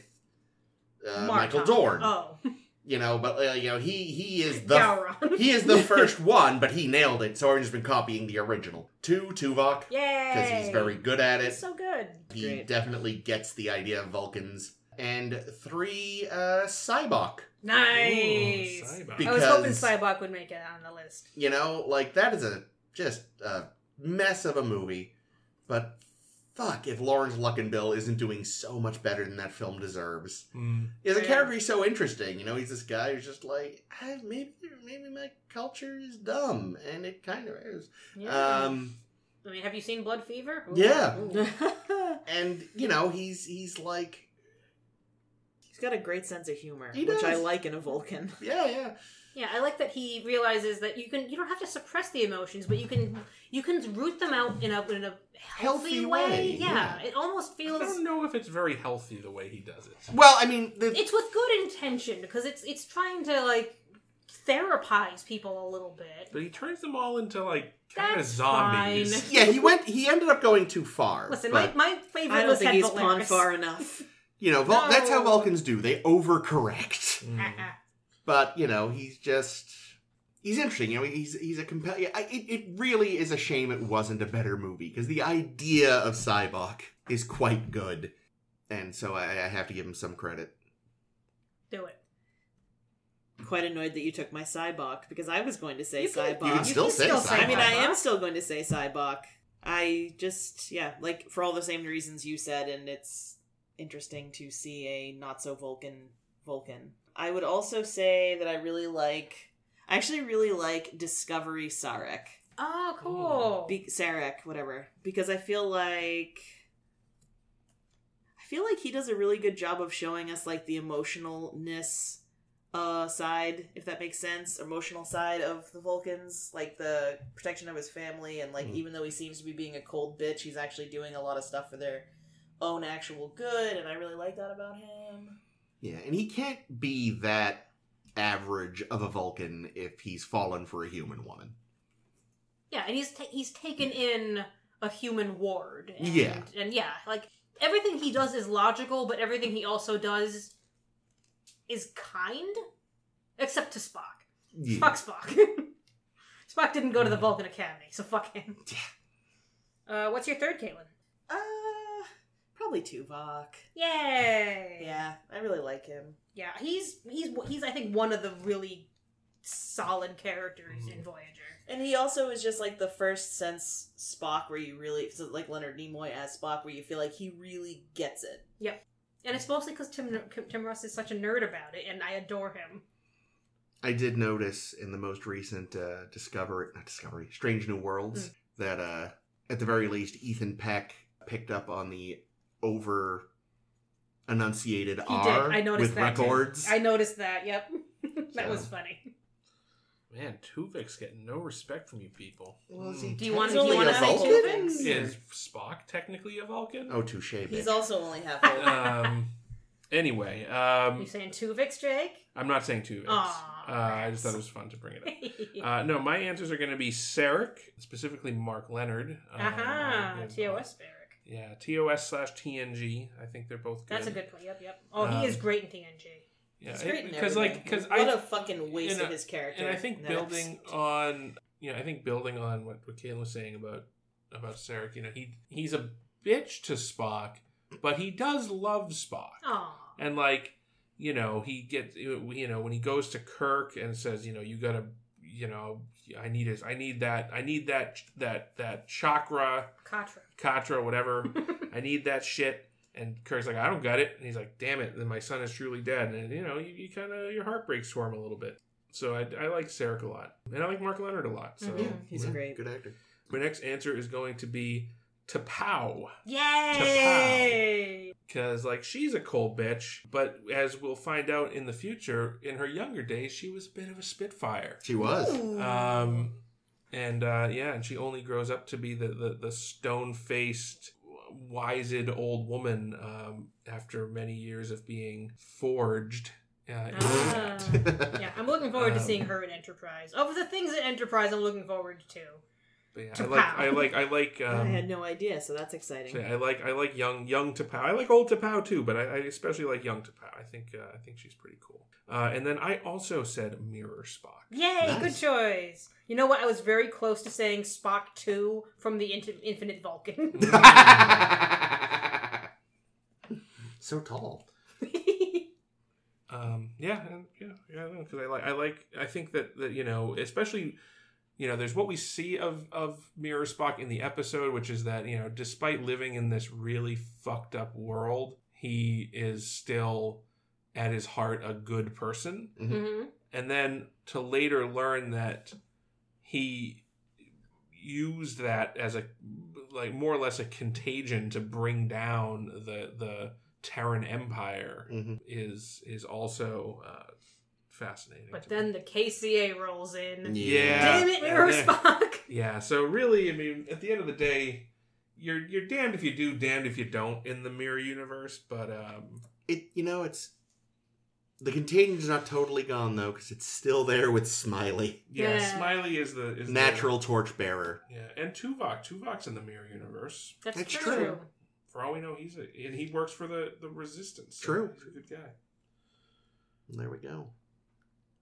uh, Michael Dorn. Oh, You know, but uh, you know, he he is the Gowron. he is the first one, but he nailed it. So Orange has been copying the original. Two, Tuvok, Yay! because he's very good at it. He's so good. He Great. definitely gets the idea of Vulcans. And three, uh, Sybok. Nice. Ooh, Sybok. I was hoping Because- Sybok would make it on the list. You know, like that is a just a mess of a movie. But fuck, if Laurence Luckinbill isn't doing so much better than that film deserves. As a Yeah. character, he's so interesting. You know, he's this guy who's just like, "Ah, maybe, maybe my culture is dumb, and it kind of is. Yeah. Um, I mean, have you seen Blood Fever? Ooh. Yeah. Ooh. and you know, he's he's like, He's got a great sense of humor, He which I like in a Vulcan. yeah, yeah, Yeah, I like that he realizes that you can you don't have to suppress the emotions, but you can you can root them out in a in a healthy, Healthy way. way, Yeah. yeah. it almost feels. I don't know if it's very healthy the way he does it. Well, I mean, the, it's with good intention because it's it's trying to like therapize people a little bit. But he turns them all into like kind of zombies. fine. yeah, he went. He ended up going too far. Listen, but, my, my favorite I don't was think had he's Valeris. pawned far enough. you know, Vul- that's how Vulcans do. They overcorrect. Mm. But you know, he's just. He's interesting, you know. He's he's a compel. It it really is a shame it wasn't a better movie because the idea of Sybok is quite good, and so I, I have to give him some credit. Do it. Quite annoyed that you took my Sybok because I was going to say You can- Sybok. You can still say Sybok. I mean, I am still going to say Sybok. I just, yeah, like for all the same reasons you said, and it's interesting to see a not so Vulcan Vulcan. I would also say that I really like, I actually really like Discovery Sarek. Oh, cool. Be- Sarek, whatever, because I feel like I feel like he does a really good job of showing us like the emotionalness uh side, if that makes sense, emotional side of the Vulcans, like the protection of his family and like Mhm. even though he seems to be being a cold bitch, he's actually doing a lot of stuff for their own actual good and I really like that about him. Yeah, and he can't be that average of a Vulcan if he's fallen for a human woman. Yeah, and he's ta- he's taken in a human ward. And, Yeah. and yeah, like everything he does is logical, but everything he also does is kind, except to Spock. Yeah. Fuck Spock. Spock didn't go to the Vulcan Academy, so fuck him. Uh, what's your third, Caitlin? Uh probably Tuvok. Yay! Yeah, I really like him. yeah. He's he's he's I think one of the really solid characters Mhm. in Voyager. And he also is just like the first sense Spock where you really, so like Leonard Nimoy as Spock, where you feel like he really gets it. Yep. And it's mostly because Tim Tim Russ is such a nerd about it, and I adore him. I did notice in the most recent uh, Discovery, not Discovery, Strange New Worlds, Mm. that uh, at the very least, Ethan Peck picked up on the over enunciated He R did. I noticed with that. too. I noticed that. Yep, that So. was funny. Man, Tuvix's getting no respect from you people. Well, Hmm. he Do you want to? Do you want a to say Vulcan? Tuvix? Is Spock technically a Vulcan? Oh, touche. He's also only half old. um. Anyway, um, You saying Tuvix, Jake? I'm not saying Tuvix. Aw, uh, I just thought it was fun to bring it up. Uh, no, my answers are going to be Sarek, specifically Mark Lenard. Um, Aha, yeah, TOS Barrack. Yeah, TOS slash TNG. I think they're both good. That's a good play. Yep, yep. Oh, Um, he is great in TNG. Yeah, He's great in because like because what I a fucking waste of his character. and I think building episode. on you know I think building on what what Caitlin was saying about about Sarek, you know he he's a bitch to Spock, but he does love Spock, Oh, and like you know he gets you know when he goes to Kirk and says you know you gotta you know I need his I need that I need that that that chakra Katra. katra whatever I need that shit. And Kirk's like, I don't got it. And he's like, damn it. Then my son is truly dead. And, you know, you, you kind of, your heart breaks for him a little bit. So I, I like Sarek a lot. And I like Mark Lenard a lot. So Mhm. He's Yeah, great. Good actor. my next answer is going to be T'Pau. Yay! Because, like, she's a cold bitch. But as we'll find out in the future, in her younger days, she was a bit of a spitfire. She was. Um, and uh, yeah, and she only grows up to be the the, the stone faced, wised old woman um, after many years of being forged. Uh, in Ah. yeah, I'm looking forward to Um, seeing her in Enterprise. Of the things in Enterprise, I'm looking forward to. But yeah, I To like pow. I like I like I um, had no idea, so that's exciting. so I like I like young young T'Pau. I like old T'Pau too, but I, I especially like young T'Pau. I think uh, I think she's pretty cool. Uh, and then I also said Mirror Spock. Yay! Nice. Good choice. You know what? I was very close to saying Spock 2 from the Inti- Infinite Vulcan. so tall. Um, yeah, yeah, yeah, because I like, I like, I think that that you know, especially, you know, there's what we see of of Mirror Spock in the episode, which is that you know, despite living in this really fucked up world, he is still at his heart a good person, hmm and then to later learn that he used that as a like more or less a contagion to bring down the the Terran Empire hmm is is also uh, fascinating. But to me. then the KCA rolls in. Yeah. Damn it, Mirror Yeah. Spock! yeah, so really, I mean, at the end of the day, you're you're damned if you do, damned if you don't in the mirror universe. But um, It you know it's the contagion's not totally gone though because it's still there with Smiley, yeah, Yeah. Smiley is the is the- natural torchbearer. yeah, and Tuvok, Tuvok's in the mirror universe. That's, That's true. true. For all we know, he's a and he works for the the Resistance. so True. he's a good guy. There we go.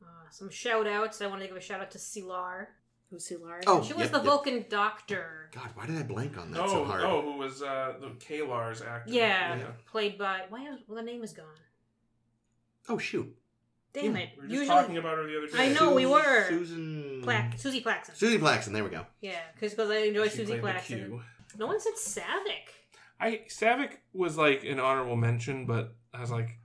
Uh, some shout outs. I want to give a shout out to Selar. Who's Selar? Oh, She was yep, the yep. Vulcan doctor. God, why did I blank on that oh, so hard? oh, who was uh, the K'Ehleyr's actor? Yeah, played by. Why? is- Well, the name is gone. Oh, shoot. Damn Yeah, it. We were just Usually, talking about her the other day. I know, we were. Susan Plack, Suzie Plakson. Suzie Plakson. There we go. Yeah, because I enjoy She Susie played Plakson. No one said Saavik. I Saavik was like an honorable mention, but I was like,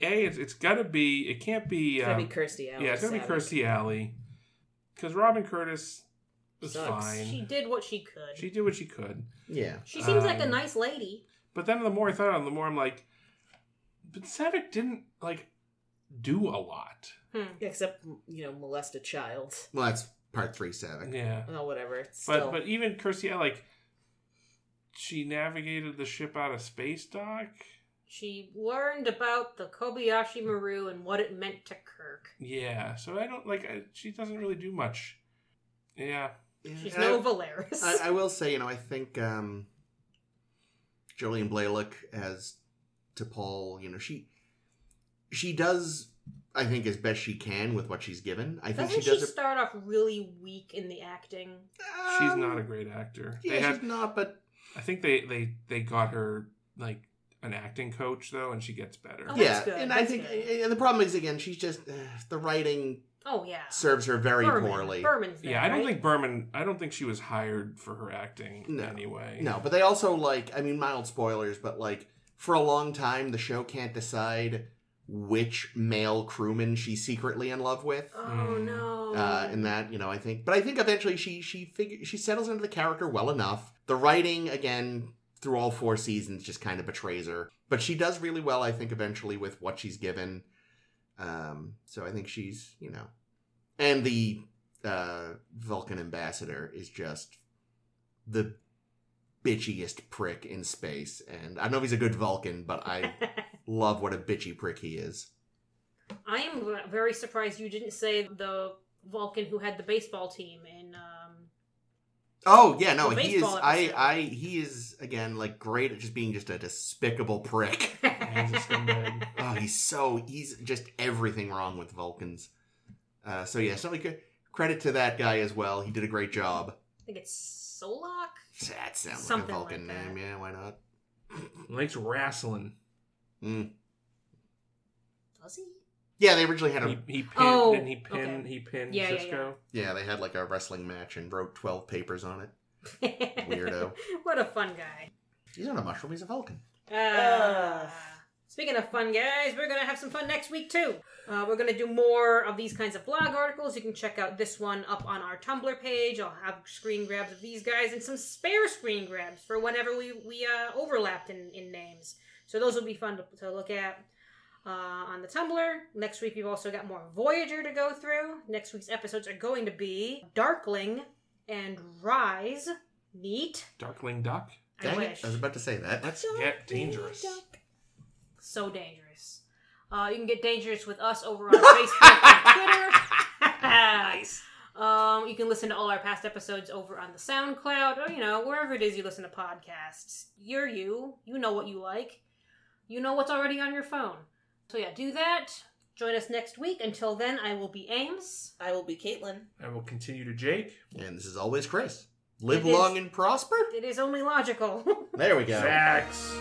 a it's, it's got to be it can't be It's gotta um, be Kirstie Alley. yeah it's gonna be Saavik. Kirstie Alley because Robin Curtis was Sucks. fine. She She, did what she could. She did what she could, Yeah. She seems like a Um, nice lady. but then the more I thought on, it, the more I'm like, but Saavik didn't like do a lot. Hmm. Except, you know, molest a child. Well, that's part three, Saavik. Yeah, Oh, whatever. but Still. but even Kirstie Alley, like she navigated the ship out of space dock. She learned about the Kobayashi Maru and what it meant to Kirk. Yeah, so I don't like. I, she doesn't really do much. Yeah, Yeah, She's and no I- Valeris. I, I will say, you know, I think um, Jolene Blalock as T'Pol, you know, she she does, I think, as best she can with what she's given. I think Doesn't she she, does. it- start off really weak in the acting? she's Um, not a great actor. Yeah, they had, she's not, but I think they they they got her like an acting coach though, and she gets better. Oh, yeah, that's good, and I think, good. and the problem is again, she's just uh, the writing. Oh yeah. serves her very Berman. poorly. Berman's there, Yeah, I don't right? think Berman. I don't think she was hired for her acting No. anyway. No, but they also like I mean mild spoilers, but like for a long time the show can't decide which male crewman she's secretly in love with. Oh Mm. no. Uh, and that you know I think, but I think eventually she she figure she settles into the character well enough. The writing again through all four seasons just kind of betrays her, but she does really well. I think eventually with what she's given. Um, so I think she's you know, and the uh, Vulcan ambassador is just the bitchiest prick in space. And I don't know if he's a good Vulcan, but I love what a bitchy prick he is. I am very surprised you didn't say the Vulcan who had the baseball team in. Um... Oh yeah, no, he is. baseball I. I, he is again like great at just being just a despicable prick. He's a scumbag. oh, he's so he's just everything wrong with Vulcans. Uh, so yeah, so like, credit to that guy as well. He did a great job. I think it's Solok. That sounds Something like a Vulcan like name. Yeah, why not? Likes wrestling. Mm. Does he? Yeah, they originally had a He, he pinned. Oh, didn't he pin? okay. He pinned Yeah, yeah, Sisko. yeah they had like a wrestling match and wrote twelve papers on it. Weirdo. what a fun guy. He's not a mushroom. He's a Vulcan. Uh, speaking of fun, guys, we're gonna have some fun next week too. Uh, we're gonna do more of these kinds of blog articles. You can check out this one up on our Tumblr page. I'll have screen grabs of these guys and some spare screen grabs for whenever we we uh, overlapped in, in names. So those will be fun to, to look at. Uh, on the Tumblr. Next week, we've also got more Voyager to go through. Next week's episodes are going to be Darkling and Rise. Neat. Darkling Duck. I Dang wish. it! I was about to say that. Let's get dangerous. so dangerous. Uh, you can get dangerous with us over on Facebook and Twitter. Nice. Um, you can listen to all our past episodes over on the SoundCloud or you know wherever it is you listen to podcasts. You're you. You know what you like. You know what's already on your phone. So yeah, do that. Join us next week. Until then, I will be Ames. I will be Caitlin. I will continue to Jake. And this is always Chris. Live It is- long and prosper. It is only logical. There we go. Facts.